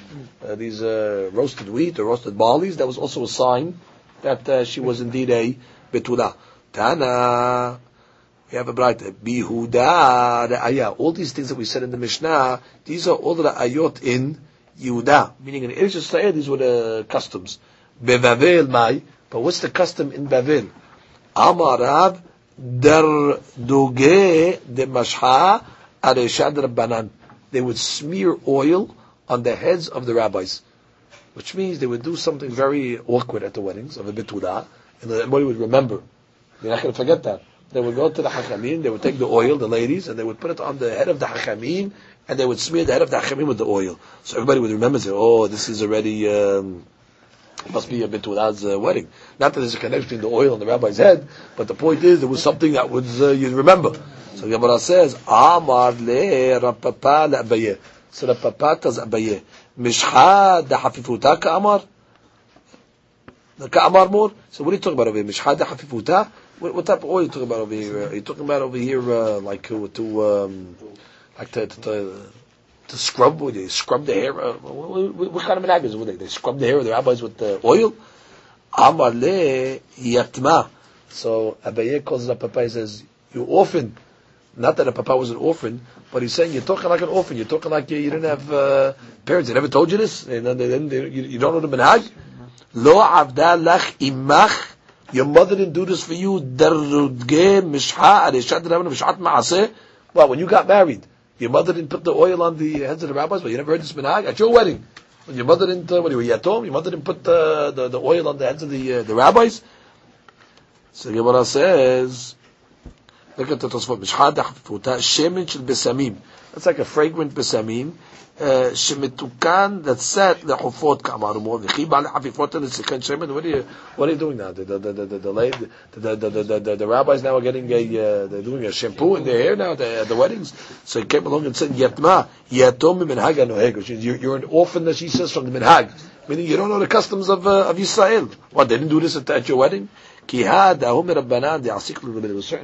uh, these uh, roasted wheat or roasted barleys. That was also a sign that uh, she was indeed a betula. Tana, we have a bright bihuda ayah. All these things that we said in the Mishnah, these are all the ayot in Yehuda, meaning in Eretz Yisrael, these were the customs. Bevavel mai, but what's the custom in Bavel? Amarav der doge de mashha areshad rabbanan. They would smear oil on the heads of the rabbis, which means they would do something very awkward at the weddings of a betula, and everybody would remember. You're not going to forget that they would go to the Hachamim, they would take the oil, the ladies, and they would put it on the head of the Hachamim, and they would smear the head of the Hachamim with the oil. So everybody would remember, say, oh, this is already, um, must be a Betulah's uh, wedding. Not that there's a connection between the oil and the rabbi's head, but the point is, there was something that was, uh, you remember. So Gemara says, Amar le Rav Papa le abaye. So Rav Papa tells abaye, Mishha da hafifuta ka'amar? Ka'amar more? So what are you talking about over here? Mishha da hafifuta? What, what, type of oil are you talking about over here? Are you talking about over here, uh, like uh, to, um, like to, to, to, to scrub? Would they scrub the hair? Uh, what, what, what, kind of minhag is it? They, they scrub the hair of the rabbis with the oil? Amar le yatma. So Abaye calls it up Papa and says, you orphan. Not that a Papa was an orphan, but he's saying you're talking like an orphan. You're talking like you, you didn't have uh, parents. They never told you this. They, they, you, you, don't know the minhag. Lo avda lach imach. Your mother didn't do this for you. Well, when you got married, your mother didn't put the oil on the heads of the rabbis, but you never heard this minhag at your wedding. When your mother didn't, uh, when you were yatom, your mother didn't put the, the, the oil on the heads of the uh, the rabbis. So Gemara says, look at the Tosfot. It's like a fragrant besamim. Uh, shemitukan that set lechufot kamaru more v'chibal hafifot and sikan shemen. What are you What are you doing now? The the the the the the, the, the, the, the, rabbis now are getting a uh, they're doing a shampoo in their hair now at the, the weddings. So he came along and said yatma yatom minhag anoheg. You're, you're an orphan that she says from the minhag, meaning you don't know the customs of uh, of Israel. What they didn't do this at, at your wedding? Ki had certain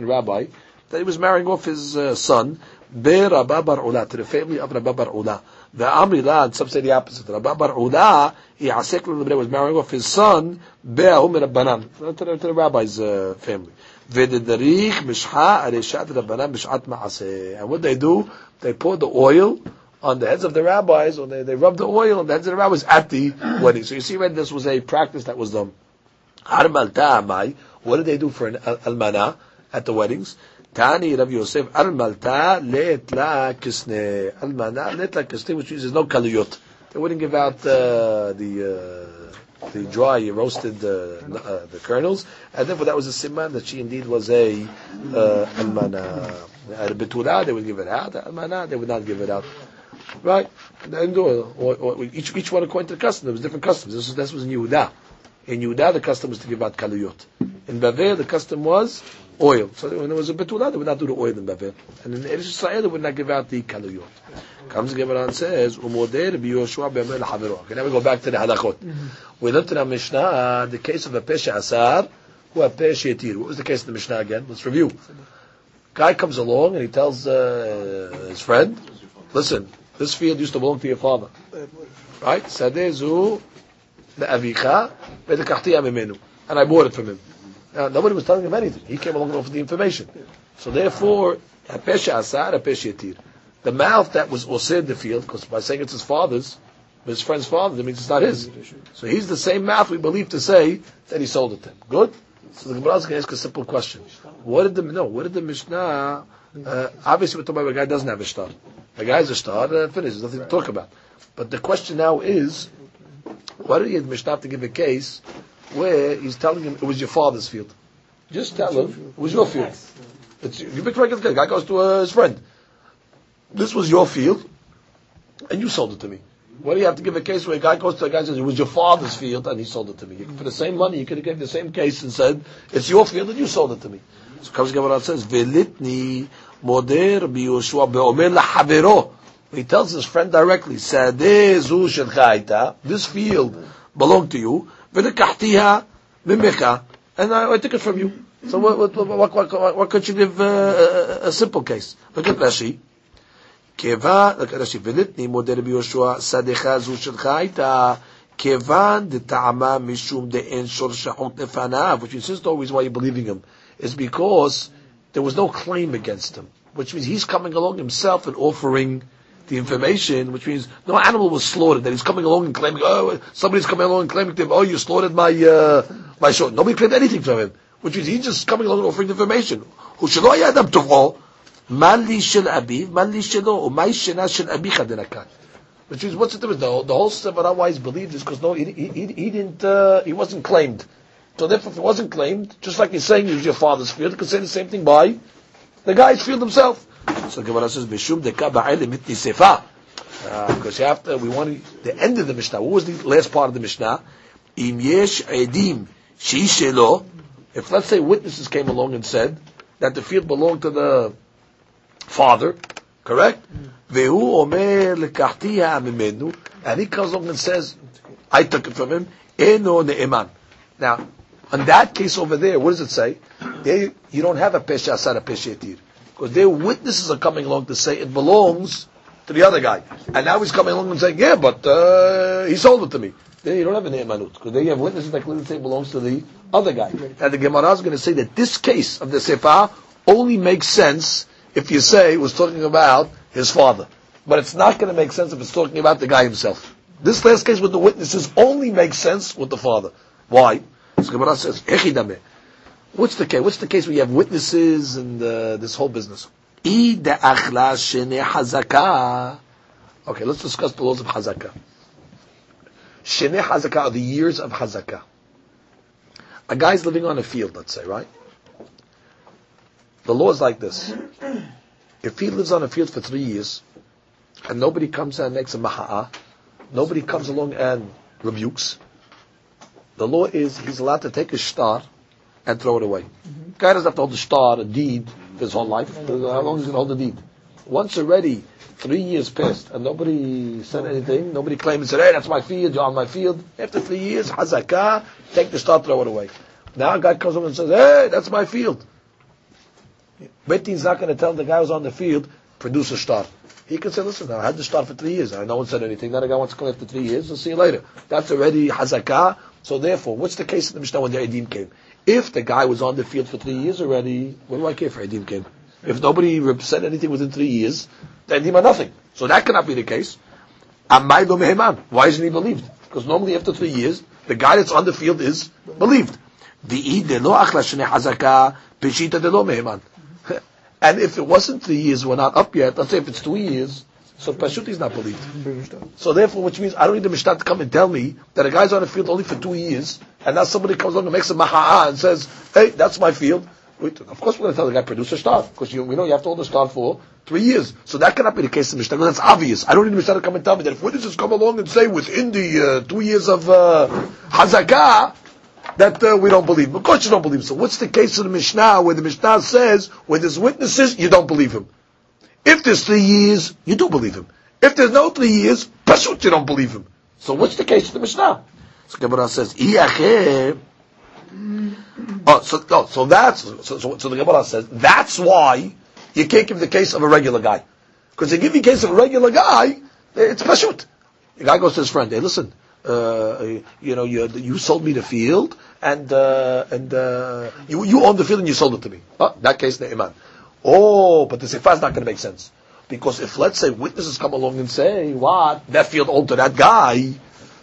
rabbi that he was marrying off his uh, son be Rabba Ula, to the family of Rabba Ula. The Amila, and some say the opposite. Rabba he Ula, Yasek was marrying off his son, Be'ahum Rabbanan, to the, rabbi's uh, family. Vededarich Mishha Areshat Rabbanan Mishat Ma'aseh. And what they do, they pour the oil on the heads of the rabbis, or they, they rub the oil on the heads of the rabbis at the *clears throat* wedding. So you see, right, this was a practice that was done. What did they do for an almana at the weddings? Tani Rav Yosef Almalta Leetla Kisne Almana Leetla Kisne, which means there's no kaliyot. They wouldn't give out uh, the uh, the dry roasted uh, uh, the kernels, and therefore that was a siman that she indeed was a uh. At a betula, they would give it out. Almana, they would not give it out. Right? And or, or, or, each each one according to the custom. There was different customs. This was this was in Yehuda. In Yehuda, the custom was to give out kaliyot. In Bavel, the custom was oil. So when there was a betula, they would not do the oil in Babel. And in Eretz Israel, they would not give out the kaluyot. Comes the Gemara and says, "Umoder biyoshua b'yamel havero." Okay, now we go back to the halachot. Mm-hmm. We looked in our Mishnah the case of a pesha asar who a pesha yatir. What was the case of the Mishnah again? Let's review. Guy comes along and he tells uh, his friend, "Listen, this field used to belong to your father, right? Sadezu le'avicha ve'lekachti mimenu, and I bought it from him." Now, nobody was telling him anything. He came along and offered the information. So therefore, Pesha Asar, Pesha Yatir. The mouth that was osir the field, because by saying it's his father's, his friend's father, that means it's not his. So he's the same mouth we believe to say that he sold it to him. Good? So the Gemara is going to ask a simple question. What did the, no, what did the Mishnah, uh, obviously we're talking about a guy doesn't have a star. A guy's a star, uh, finished, there's nothing to talk about. But the question now is, why did the Mishnah have to give a case where he's telling him it was your father's field. Just tell him it was your field. It's, you pick regular guy. Guy goes to uh, his friend. This was your field, and you sold it to me. What do you have to give a case where a guy goes to a guy and says it was your father's field and he sold it to me? For the same money, you could have given the same case and said it's your field and you sold it to me. So comes Gemara says velitni moder beomer. He tells his friend directly, This field belonged to you ולקחתיה ממך, and I, I took it from you. So what, what, what, what, what could you give uh, a, a simple case? Look at Rashi. כיוון, look at Rashi, ולתני מודה רבי יהושע, שדך זו שלך הייתה, כיוון דטעמה משום דאין שורשחות לפניו, which is the reason why you're believing him, is because there was no claim against him, which means he's coming along himself and offering the information, which means no animal was slaughtered. That he's coming along and claiming, oh, somebody's coming along and claiming to him, oh, you slaughtered my uh, my short. Nobody claimed anything from him, which means he's just coming along and offering information. Who should shel yadam tovol, mali shel abiv, mali shelo, umay shena shel abicha denakan. Which means what's the difference? The, the whole Sevara why he's believed is because no, he, he, he, didn't, uh, he wasn't claimed. So therefore, if he wasn't claimed, just like he's saying he was your father's field, he could say the same thing by the guy's field himself. So Gemara says, "Bishum deka ba'elim mitni sefa." Uh, because you have to, we want the end of the Mishnah. What was the last part of the Mishnah? Im yesh edim shelo. If let's say witnesses came along and said that the field belonged to the father, correct? Vehu omer and he comes along and says, "I took it from him." Eno ne'eman. Now, in that case over there, what does it say? There, you don't have a pesha asar, a pesha because their witnesses are coming along to say it belongs to the other guy. And now he's coming along and saying, yeah, but uh, he sold it to me. Then you don't have a ne'emanut because then you have witnesses that clearly say it belongs to the other guy. And the Gemara is going to say that this case of the sefer only makes sense if you say it was talking about his father, but it's not going to make sense if it's talking about the guy himself. This last case with the witnesses only makes sense with the father. Why? So Gemara says. What's the case? What's the case where you have witnesses and uh, this whole business? Okay, let's discuss the laws of Hazakah. Shene Hazakah are the years of Hazakah. A guy's living on a field, let's say, right? The law is like this. If he lives on a field for three years, and nobody comes and makes a maha'ah, nobody comes along and rebukes, the law is he's allowed to take a star and throw it away. Mm-hmm. Guy doesn't have to hold the star, a deed, his whole life. How long is he going to hold the deed? Once already, three years passed, and nobody said anything, nobody claimed and said, hey, that's my field, you're on my field. After three years, hazakah, take the star, throw it away. Now a guy comes over and says, hey, that's my field. Betin's not going to tell the guy who's on the field, produce a star. He can say, listen, I had the star for three years. No one said anything. Now the guy wants to come after three years. We'll see you later. That's already hazakah. So therefore, what's the case in the Mishnah when the Edim came? If the guy was on the field for three years already, what do I care for Edim came? If nobody said anything within three years, the Edim are nothing. So that cannot be the case. Why isn't he believed? Because normally after three years, the guy that's on the field is believed. *laughs* And if it wasn't three years, we're not up yet. Let's say if it's two years, so Pashut is not believed. So therefore, which means I don't need the Mishnah to come and tell me that a guy's on the field only for two years, and now somebody comes along and makes a maha'ah and says, hey, that's my field. Of course we're going to tell the guy, produce a star, because you, we know you have to hold the star for three years. So that cannot be the case in Mishnah, that's obvious. I don't need Mishnah to come and tell me that if witnesses come along and say within the uh, two years of uh, Hazakah, that uh, we don't believe. Of course you don't believe. So what's the case of the Mishnah where the Mishnah says when there's witnesses you don't believe him? If there's three years, you do believe him. If there's no three years, pashut you don't believe him. So what's the case of the Mishnah? So Gemara says, Oh, so, oh, so that's so, so, so the Gemara says that's why you can't give the case of a regular guy, because you give you the case of a regular guy, it's pashut. The guy goes to his friend, hey, listen, uh, you know, you, you sold me the field, and uh, and uh, you you own the field and you sold it to me. Oh, that case, the iman. Oh, but the sefer is not going to make sense because if let's say witnesses come along and say what that field owned to that guy,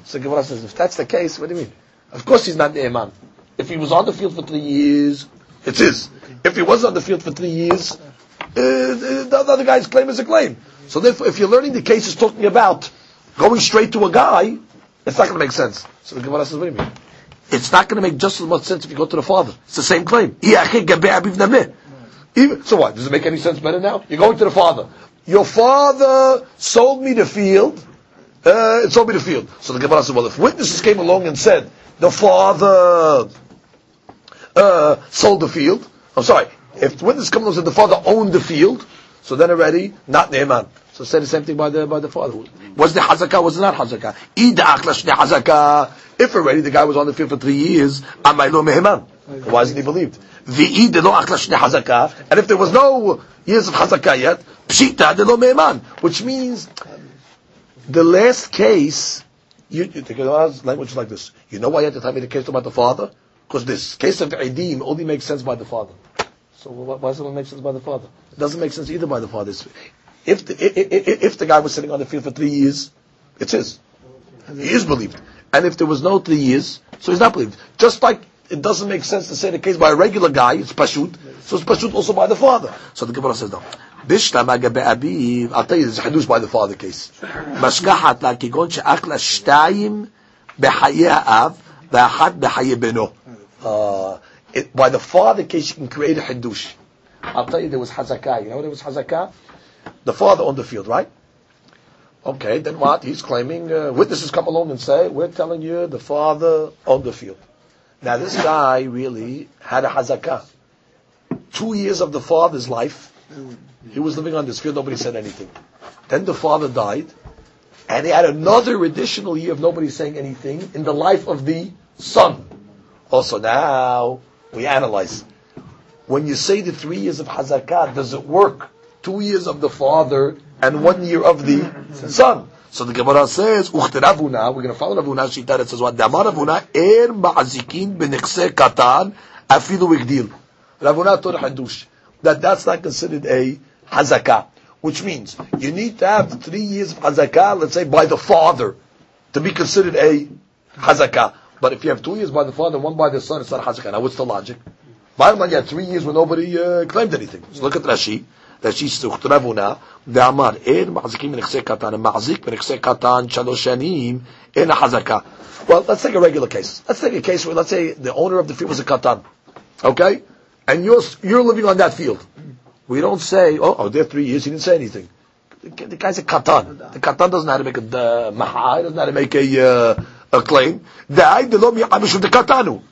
so Gemara says if that's the case, what do you mean? Of course he's not the iman. If he was on the field for three years, it's his. If he was on the field for three years, uh, the other guy's claim is a claim. So therefore, if you're learning the case is talking about going straight to a guy, it's not going to make sense. So the Gemara says, what do you mean? It's not going to make just as much sense if you go to the father. It's the same claim. Even, so what? Does it make any sense better now? You're going to the father. Your father sold me the field. Uh, it sold the field. So the Gemara says, well, if witnesses came along and said the father uh, sold the field, I'm sorry, if witnesses come along and said the father owned the field, so then already not Naaman. So say the same thing by the by the father. Was the hazakah? Was it not hazakah? If already the guy was on the field for three years, amaylo meheman. Why isn't he believed? hazakah. And if there was no years of hazakah yet, pshita lo meheman, which means the last case. You, you of language like this. You know why you have to tell me the case about the father? Because this case of Eidim only makes sense by the father. So why does it make sense by the father? It doesn't make sense either by the father. If the, if, if the guy was sitting on the field for three years, it's his. He is believed. And if there was no three years, so he's not believed. Just like it doesn't make sense to say the case by a regular guy, it's pashut, so it's pashut also by the father. So the Gemara says no. Bishlama gabe abiv. I'll tell you, there's a hadush by the father case. Mashkahat la kigon she'achla shtayim behaye ha'av ve'achat behaye beno. Uh, by the father case, you can create a hadush. I'll tell you, there was hazakah. You know there was hazakah? The father on the field, right? Okay, then what? He's claiming, uh, witnesses come along and say, we're telling you the father on the field. Now this guy really had a hazakah. Two years of the father's life he was living on this field, nobody said anything. Then the father died, and he had another additional year of nobody saying anything in the life of the son. Also now, we analyze. When you say the three years of hazakah, does it work? Two years of the father and one year of the son. So the Gemara says, Uchte Ravuna, we're going to follow Ravuna Shita that says what? Damar Ravuna, Er Ma'azikin B'nechse Katan, Afilu Igdil. Ravuna taught Hadush. That that's not considered a Hazakah. Which means, you need to have three years of Hazakah, let's say by the father, to be considered a Hazakah. But if you have two years by the father, and one by the son, it's not Hazakah. Now what's the logic? Bottom line, you had three years when nobody uh, claimed anything. So look at Rashi. Rashi says, "Uchtrabuna de'amar en ma'azikim b'nechsei katan, and ma'azik b'nechsei katan shalosh shanim en hazaka." Well, let's take a regular case. Let's take a case where, let's say, the owner of the field was a katan, okay, and you're you're living on that field. We don't say, "Oh, oh, there three years, he didn't say anything." The, the guy's a katan. The katan doesn't know how to make a uh, maha, doesn't know how to make a uh, a claim. The katanu.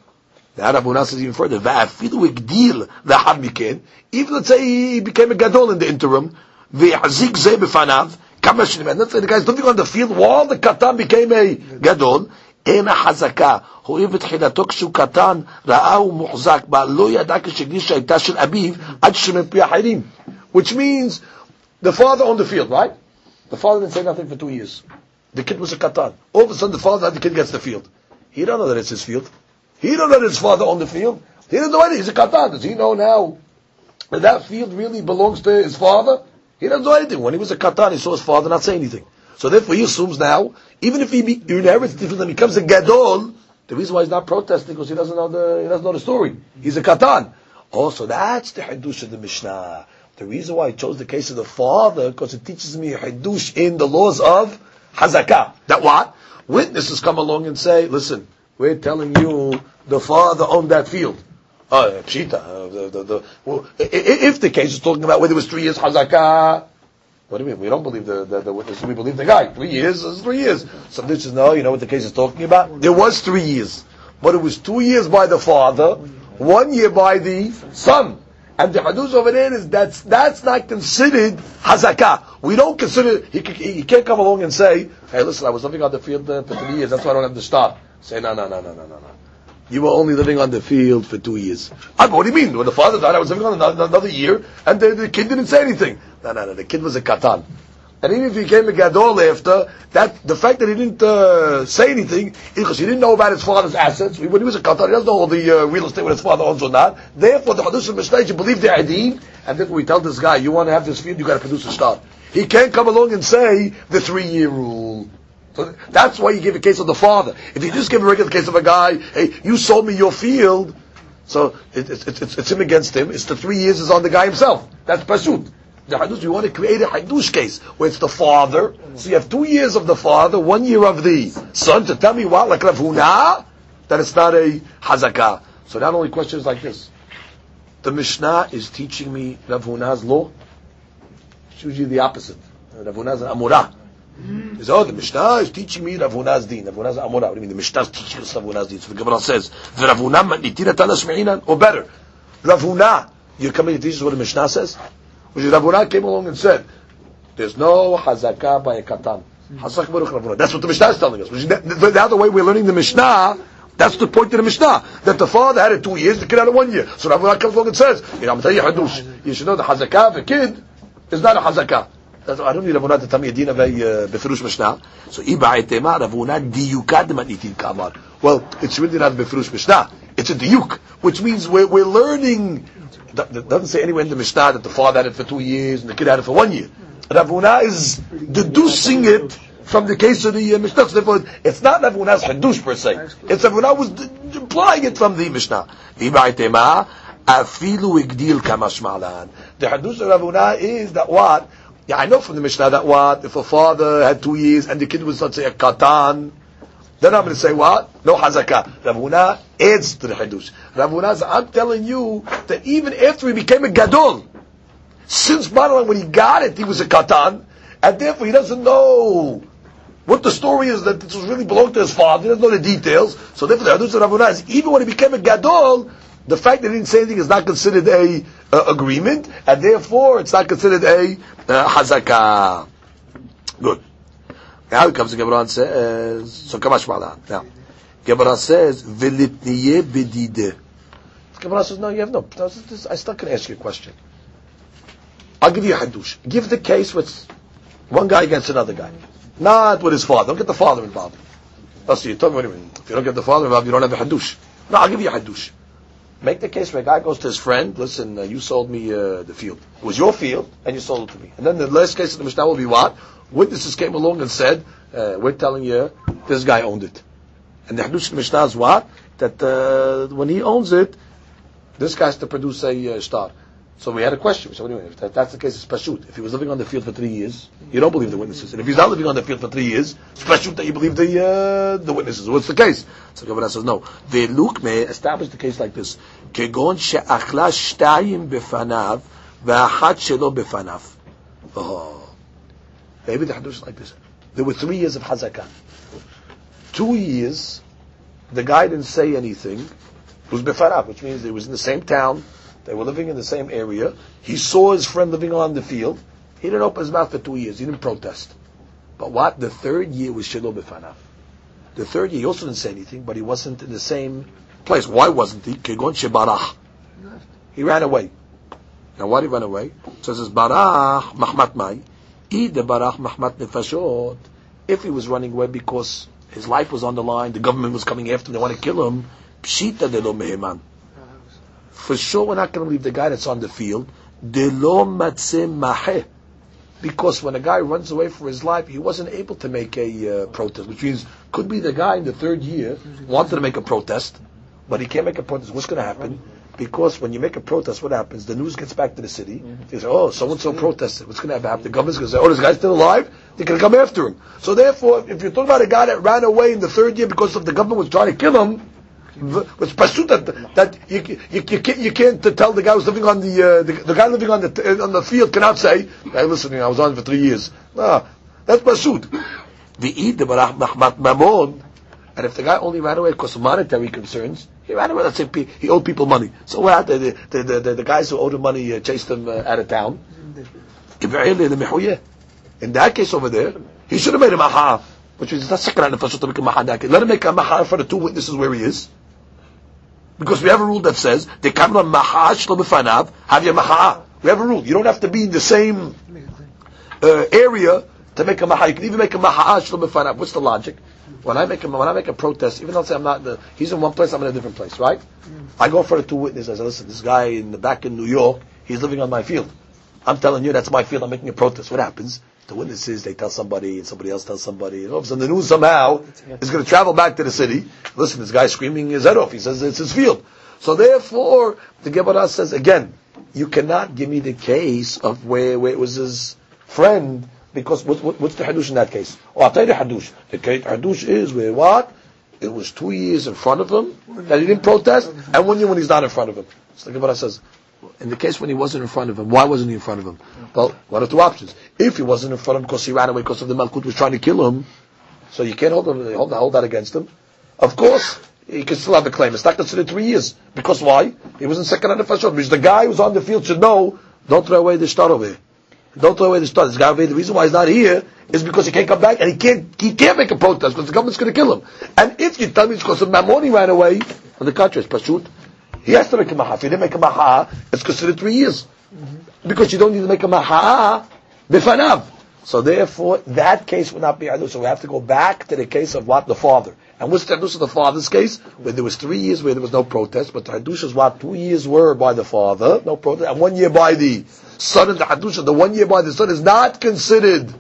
The Arab says even further, Va'afilu igdil lahar miken. Even let's say he became a gadol in the interim, Ve'azik ze b'fanav, kama shnim. Let's say the guy's living on the field while the katan became a gadol. אין החזקה, הואיל בתחילתו כשהוא קטן, ראה הוא מוחזק בה, לא ידע כשגדיש שהייתה של אביו, עד שמפי אחרים. Which means, the father on the field, right? The father didn't say nothing for two years. The kid was a katan. All of a sudden the father, the kid gets the field. He don't know that it's his field. He don't know that his father on the field. He doesn't know anything. He's a katan. Does he know now that that field really belongs to his father? He doesn't know anything. When he was a katan, he saw his father not say anything. So therefore, he assumes now, even if he inherits the field and becomes a gadol, the reason why he's not protesting because he doesn't know the he doesn't know the story. He's a katan. Also, that's the hadush of the Mishnah. The reason why I chose the case of the father because it teaches me a hadush in the laws of hazakah. That what witnesses come along and say, listen, we're telling you the father owned that field. Uh, Pshita. Uh, the, the, the, well, if the case is talking about whether it was three years Hazakah, what do you mean? We don't believe the, the, the witness. We believe the guy. Three years is three years. Some says, no, you know what the case is talking about? There was three years. But it was two years by the father, one year by the son. And the hadush over there is that's that's not considered hazakah. We don't consider he, he, can't come along and say, "Hey, listen, I was living on the field uh, for three years. That's why I don't have to stop." Say, no, no, no, no, no, no, no. You were only living on the field for two years. I, what do you mean? When the father died, I was living on another, another year, and the, the, kid didn't say anything. No, no, no. The kid was a katan. And even if he became a gadol after, that the fact that he didn't uh, say anything because he didn't know about his father's assets. When he was a katan, he doesn't know all the uh, real estate what his father owns or not. Therefore, the Hadush Mishnah, you believe the Adin, and therefore we tell this guy, you want to have this field, you got to produce a start. He can't come along and say the three-year rule. So that's why you give a case of the father. If you just give a regular case of a guy, hey, you sold me your field, so it, it, it, it's, it's him against him. It's the three years is on the guy himself. That's pashut. The hadush, you want to create a hadush case where it's the father. So you have two years of the father, one year of the son. To tell me what, like Rav Huna, that it's not a hazakah. So not only questions like this. The Mishnah is teaching me Rav law. It's usually the opposite. Rav Huna's an Amora. Mm. So the Mishnah is teaching me Rav Huna's din. Rav Huna's Amora. What do you mean? The Mishnah is teaching us Rav din. So the Gemara says, the Rav Huna matnitina tanas me'inan, or better. Rav Huna, you're coming to teach us what the Mishnah says? Which is Rav came along and said, there's no hazakah by a katan. Rav That's what the Mishnah is telling us. The, the other way we're learning the Mishnah, that's the point of the Mishnah. That the father had it two years, the kid had it one year. So Rav comes along and says, you know, I'm telling you hadush. You should know the hazakah of a kid is not a hazakah. I don't need Ravuna to tell me a din of a Befirush Mishnah. So, Iba Etema, Ravuna diyukad manitin kamar. Well, it's really not Befirush Mishnah. It's a diyuk, which means we're, we're learning. It doesn't say anywhere in the Mishnah that the father had it for two years and the kid had it for one year. Ravuna is deducing it from the case of the uh, Mishnah. So therefore, it's not Ravuna's hadush per se. It's Ravuna was d- implying it from the Mishnah. Afilu igdil kamashmalan. The hadush of Ravuna is that what? Yeah, I know from the Mishnah that what if a father had two years and the kid was let's say a katan, then I'm going to say what? No hazakah. Ravuna adds to the hadush. Ravuna I'm telling you that even after he became a gadol, since bottom when he got it, he was a katan, and therefore he doesn't know what the story is that this was really belonged to his father. He doesn't know the details. So therefore, the hadush of Ravuna is even when he became a gadol, the fact that he didn't say anything is not considered a uh, agreement, and therefore it's not considered a uh, hazakah. Good. Now comes to Gemara and says, so kamash ma'ala. Now, Gemara says, v'litniye bedide. Gemara says, no, you have no. I still can ask you a question. I'll give you a hadush. Give the case with one guy against another guy. not with his father. Don't get the father involved. Oh, so you told me, what do you mean? If you don't get the father involved, you don't have a hadush. No, I'll give you a hadush. Make the case where a guy goes to his friend, listen, uh, you sold me uh, the field. It was your field, and you sold it to me. And then the last case of the Mishnah will be what? Witnesses came along and said, uh, we're telling you, this guy owned it. And the Hadush Mishnah is what? That uh, when he owns it, this guy has to produce a uh, star. So we had a question. So anyway, if that, that's the case, it's pashut. If he was living on the field for three years, you don't believe the witnesses. And if he's not living on the field for three years, it's pashut that you believe the uh, the witnesses. What's the case? So Gemara says no. The may establish the case like this: kegon she'achla shtayim befanav ve'achat shelo befanav. Oh, maybe the hadush is like this. There were three years of hazakah. Two years, the guy didn't say anything. It was befanav, which means he was in the same town they were living in the same area. He saw his friend living on the field. He didn't open his mouth for two years. He didn't protest. But what? The third year was Shiloh Bifanav. The third year, he also didn't say anything, but he wasn't in the same place. Why wasn't he? Kegon Shebarach. He ran away. Now why did he run away? So it says, Barach Mahmat Mai. the Barach Mahmat Nefashot. If he was running away because his life was on the line, the government was coming after him, they want to kill him, Pshita de lo meheman for sure we're not going to leave the guy that's on the field. Because when a guy runs away for his life, he wasn't able to make a uh, protest, which means could be the guy in the third year wanted to make a protest, but he can't make a protest. What's going to happen? Because when you make a protest, what happens? The news gets back to the city. They say, "Oh, so and so protested. What's going to happen?" The government's going to say, "Oh, this guy's still alive." They're going to come after him. So therefore, if you're talking about a guy that ran away in the third year because of the government was trying to kill him, it's pashut that, that you, you, you, can't, you can't tell the guy who's living on the, uh, the, the guy living on the on the field cannot say, "Hey, listen, I was on for three years." No, that's eid the mahmat mamon, and if the guy only ran away because of monetary concerns, he ran away. Let's say he owed people money. So what? The, the, the, the, guys who owed him money uh, chased him uh, out of town. In that case over there, he should have made a maha, which is not second to make a maha. Let him make a maha for the two witnesses where he is. Because we have a rule that says, the kamla mahash lo have your maha. We have a rule. You don't have to be in the same uh, area to make a maha. You can even make a mahash lo b'fanav. What's the logic? When I make a, when I make a protest, even though I say I'm not the, he's in one place, I'm in a different place, right? I go for the two witnesses. I say, listen, this guy in the back in New York, he's living on my field. I'm telling you, that's my field. I'm making a protest. What happens? The witnesses, they tell somebody, and somebody else tells somebody, and all of a sudden the news somehow is going to travel back to the city. Listen, this guy's screaming his head off. He says it's his field. So therefore, the Gemara says again, you cannot give me the case of where, where it was his friend, because what, what, what's the hadush in that case? Oh, I'll tell you the hadush. The hadush is where what? It was two years in front of him that he didn't protest, and one year when he's not in front of him. So the Gemara says, in the case when he wasn't in front of him, why wasn't he in front of him? Well, one of two options. If he wasn't in front of him because he ran away because of the Malkut was trying to kill him, so you can't hold, him, hold, hold that against him. Of course, he can still have a claim. It's not considered three years. Because why? He was in second and the first Because the guy who's on the field should know, don't throw away the star over here. Don't throw away the star. This guy the reason why he's not here is because he can't come back and he can't, he can't make a protest because the government's going to kill him. And if you tell me it's because of Mammon ran away, on the contrary, it's Pashut, he has to make a maha. If he didn't make a maha, it's considered three years. Mm-hmm. Because you don't need to make a maha bifanav. So therefore, that case would not be adu. So we have to go back to the case of what? The father. And what's the hadush of the father's case? Where there was three years where there was no protest, but the hadush is what? Two years were by the father, no protest, and one year by the son. And the hadush of the one year by the son is not considered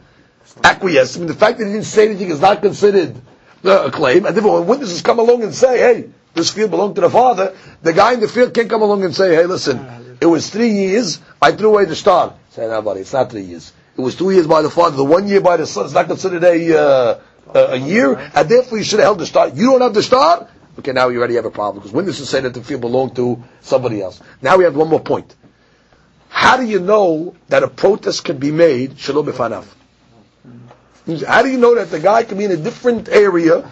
acquiesce. I mean, the fact that he didn't say anything is not considered uh, a claim. And therefore, when witnesses come along and say, hey, this field belonged to the father, the guy in the field can't come along and say, hey, listen, it was three years, I threw away the star. Say, no, buddy, it's not three years. It was two years by the father, the one year by the son, it's not considered a, uh, a year, and therefore you should have held the star. You don't have the star? Okay, now you already have a problem, because witnesses say that the field belonged to somebody else. Now we have one more point. How do you know that a protest can be made, shalom b'fanav? How do you know that the guy can be in a different area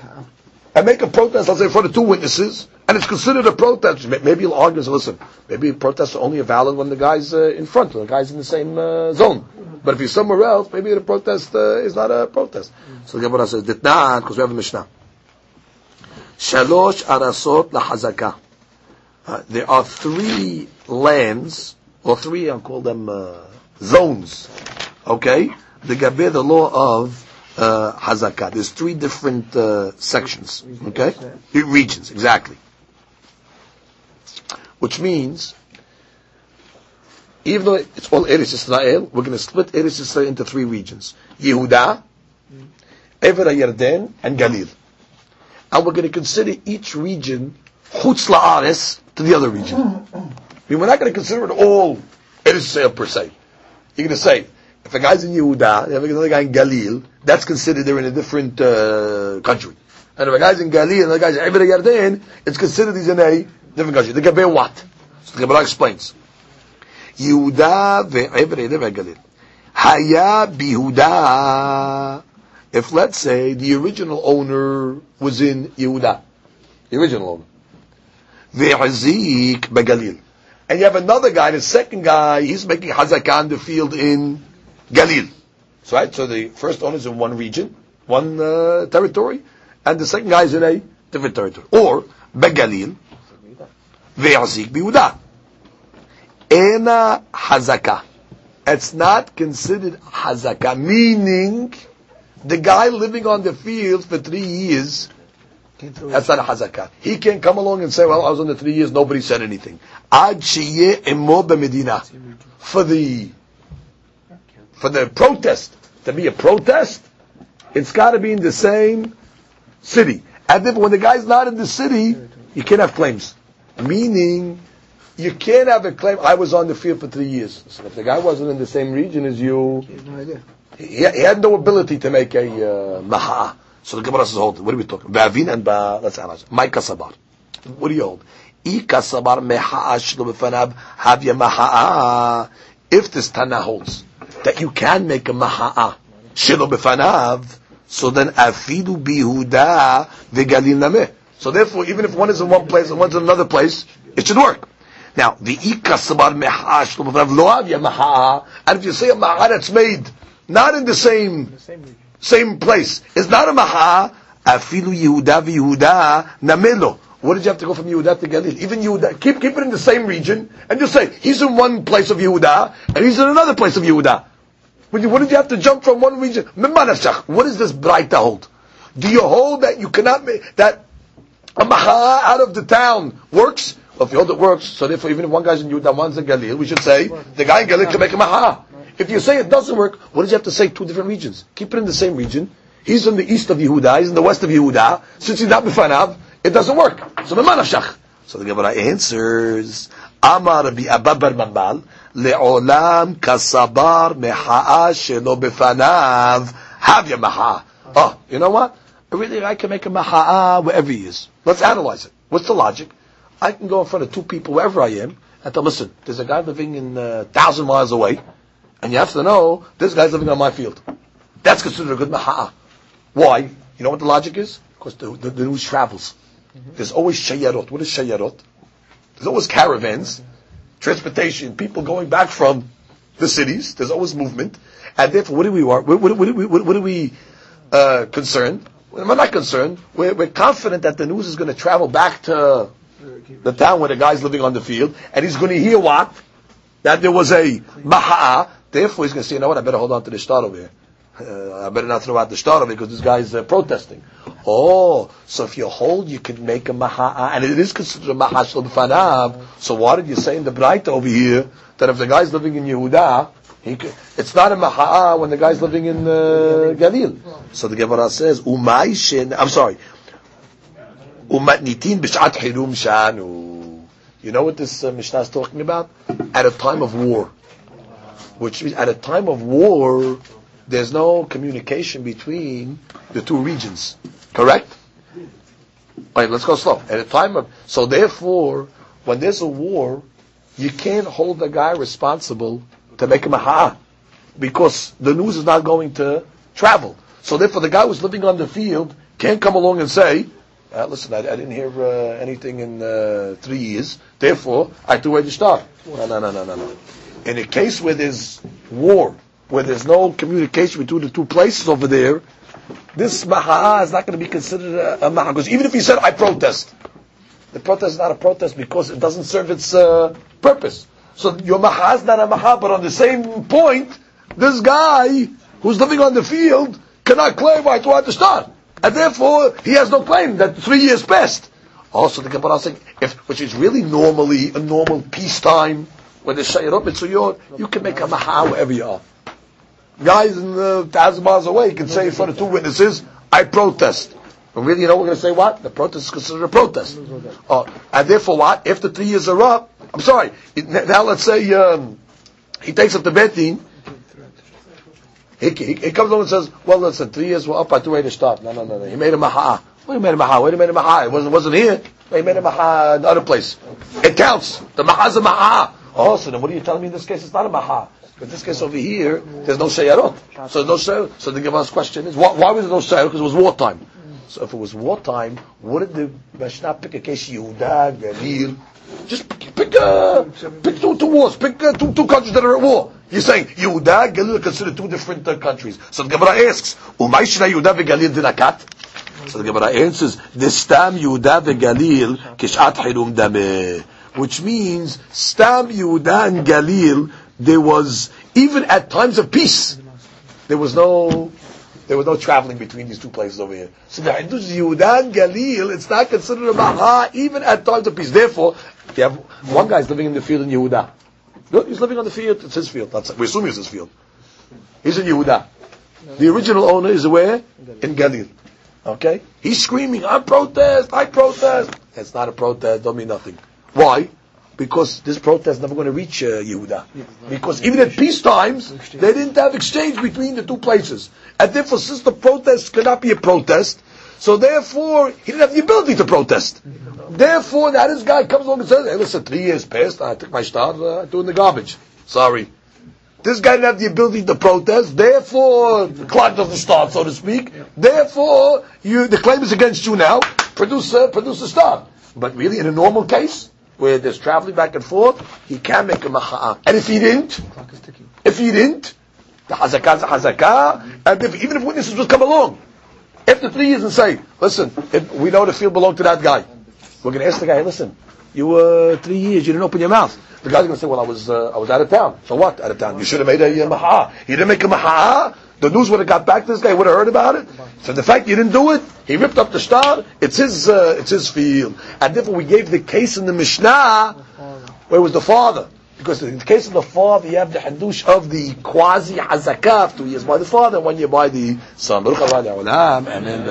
and make a protest, let's say, for the two witnesses, and it's considered a protest. Maybe you'll argue, listen, maybe protests are only valid when the guy's uh, in front, when the guy's in the same uh, zone. But if he's somewhere else, maybe the protest uh, is not a protest. So the Gemara says, Ditnan, because we have a Mishnah. Shalosh arasot lahazaka. Uh, there are three lands, or three, I'll call them uh, zones, okay? The Gabe, the law of uh, hazakah. There's three different uh, sections, okay? Regions, exactly. Which means, even though it's all Eretz Israel, we're going to split Eretz Israel into three regions: Yehuda, Ever Yarden, and Galil. And we're going to consider each region chutz la'ares to the other region. I mean, we're not going to consider it all Eretz Israel per se. You're going to say, if a guy's in Yehuda, you have another guy in Galil, that's considered they're in a different uh, country. And if a guy's in Galil and the guy's in Eber Yarden, it's considered he's in a different country. The Gabe what? So the Gemara explains. Yehuda ve'Eber Yarden Galil. Haya bihuda. If let's say the original owner was in Yehuda, the original owner, ve'azik begalil, and you have another guy, the second guy, he's making hazakah in the field in Galil. So, right? So the first owner is in one region, one uh, territory, and the second guy is in a different territory. Or, Begalil, Ve'azik Biuda. Ena Hazaka. It's not considered Hazaka, meaning the guy living on the field for three years, that's not a Hazaka. He can't come along and say, well, I was on the three years, nobody said anything. Ad Medina. For the for the protest to be a protest, it's got to be in the same city. And if when the guy's not in the city, you can't have claims. Meaning, you can't have a claim. I was on the field for three years. So if the guy wasn't in the same region as you, he, he had no ability to make a uh, maha. So the Gemara says, hold. What are we talking? Ba'avin and ba. Let's analyze. My kasabar. What do you hold? I kasabar meha'a shlo b'fanav havya maha'a. If this Tana holds that you can make a maha'a shelo befanav, so then afidu bihuda vegalil nameh. So therefore, even if one is in one place and one's in another place, it should work. Now, the ika sabar meha'a shelo befanav lo and if you say a maha'a that's made not in the same same place, it's not a maha'a afidu Yehuda v'Yehuda namelo. What did you have to go from Yehuda to Galil? Even Yehuda, keep, keep it in the same region, and just say, he's in one place of Yehuda, and he's in another place of Yehuda. What did you have to jump from one region? What is this Braita hold? Do you hold that you cannot make, that a mahala out of the town works. Well, if you hold it works, so therefore, even if one guy's in Yehuda, one's in Galil, we should say the guy in Galil can make a mahala. If you say it doesn't work, what does you have to say? Two different regions. Keep it in the same region. He's in the east of Yehuda. He's in the west of Yehuda. Since he's not b'fanav, it doesn't work. So the manashach. So the Gemara answers. Amar bi Abba bar Mamal le'olam kasabar meha'a shelo b'fanav havya maha. Oh, you know what? Really, I can make a mahaa wherever he is. Let's analyze it. What's the logic? I can go in front of two people wherever I am and tell, listen, there's a guy living in a uh, thousand miles away, and you have to know this guy's living on my field. That's considered a good mahaa. Why? You know what the logic is? Because the, the, the news travels. Mm-hmm. There's always shayarot. What is shayarot? There's always caravans transportation, people going back from the cities. There's always movement, and therefore, what do we want? What, what, what, what, what are we uh, concerned? We're not concerned. We're, we're confident that the news is going to travel back to the town where the guy's living on the field, and he's going to hear what that there was a maha'a. Therefore, he's going to say, "You know what? I better hold on to the shtar over here. Uh, I better not throw out the shtar because this guy's uh, protesting." Oh, so if you hold, you can make a maha'a, and it is considered a b'fanav. So why did you say in the Braita over here that if the guy's living in Yehuda, it's not a maha'a when the guy's living in uh, Galil. So the Gemara says, umaishin, I'm sorry, umatnitin b'shat hirum shanu. You know what this uh, Mishnah is talking about? At a time of war. Which means at a time of war, there's no communication between the two regions. Correct? Wait, let's go slow. At a time of, so therefore, when there's a war, you can't hold the guy responsible to make a ha, because the news is not going to travel. So therefore, the guy who's living on the field can't come along and say, uh, "Listen, I, I, didn't hear uh, anything in uh, three years. Therefore, I threw away the shtar." No, no, no, no, no, no. In a case where there's war, where there's no communication between the two places over there, this maha is not going to be considered a, a maha. Because even if he said, I protest, the protest is not a protest because it doesn't serve its uh, purpose. So your maha is not a maha, but on the same point, this guy who's living on the field cannot claim right to the start. And therefore, he has no claim that three years passed. Also, the Gemara saying, if, which is really normally a normal peacetime, when they say it there's Shayrot Mitzuyot, you can make a maha wherever you are. Guys in the thousand miles away can say in front of two witnesses, I protest. But really, you know, we're going to say what? The protest is considered a protest. Oh, and therefore what? If the three years are up, I'm sorry, now let's say, um, he takes up the betting, he, he, he, comes along and says, well, listen, three years were up, I threw to start. No, no, no, no. He made a maha. Well, he made a maha. Where he made a maha? It wasn't, wasn't here. He made a maha in another place. It counts. The maha's a maha. Oh, so then what are you telling me in this case? It's not a maha. But this case over here, there's no shayarot. So no shayarot. So the Gemara's question is, why, why was there no shayarot? Because it was wartime. So if it was wartime, wouldn't the Mishnah pick a case Yehuda, Galil? Just pick, uh, pick two, two wars, pick uh, two, two countries that are at war. You're saying Yehuda, Galil are considered two different uh, countries. So the Gemara asks, Umay Shina Yehuda veGalil dinakat? So the Gemara answers, Destam Yehuda veGalil kishat hirum dameh. Which means, Stam Yehuda and Galil, there was, even at times of peace, there was no there was no traveling between these two places over here. So the Hindu's Yehudan Galil, it's not considered a Maha even at times of peace. Therefore, you have one guy's living in the field in Yehuda. He's living on the field. It's his field. That's, we assume it's his field. He's in Yehuda. The original owner is where? In Galil. Okay? He's screaming, I protest, I protest. It's not a protest, don't mean nothing. Why? because this protest is never going to reach uh, Yehuda. Because even at peace times, they didn't have exchange between the two places. And therefore, since the protest cannot be a protest, so therefore, he didn't have the ability to protest. Therefore, now this guy comes along and says, hey, listen, three years passed, I took my start, uh, I threw in the garbage. Sorry. This guy didn't have the ability to protest, therefore, the clock doesn't start, so to speak. Therefore, you, the claim is against you now, produce, uh, produce a start. But really, in a normal case, where there's traveling back and forth, he can make a macha'a. And if he didn't, if he didn't, the hazakah is a hazakah, and if, even if witnesses would come along, after three years and say, listen, we know the field belonged to that guy, we're going to ask the guy, listen, you were three years, you didn't open your mouth. The guy's going to say, well, I was, uh, I was out of town. So what? Out of town. You should have made a uh, maha'a. You didn't make a maha'a. The news would have got back to this guy, would have heard about it. So the fact you didn't do it, he ripped up the shtar, it's his, uh, it's his field. And therefore we gave the case in the Mishnah, where was the father. Because in the case of the father, you have the hadush of the quasi hazakah, two years by the father, one year by the son. Amen.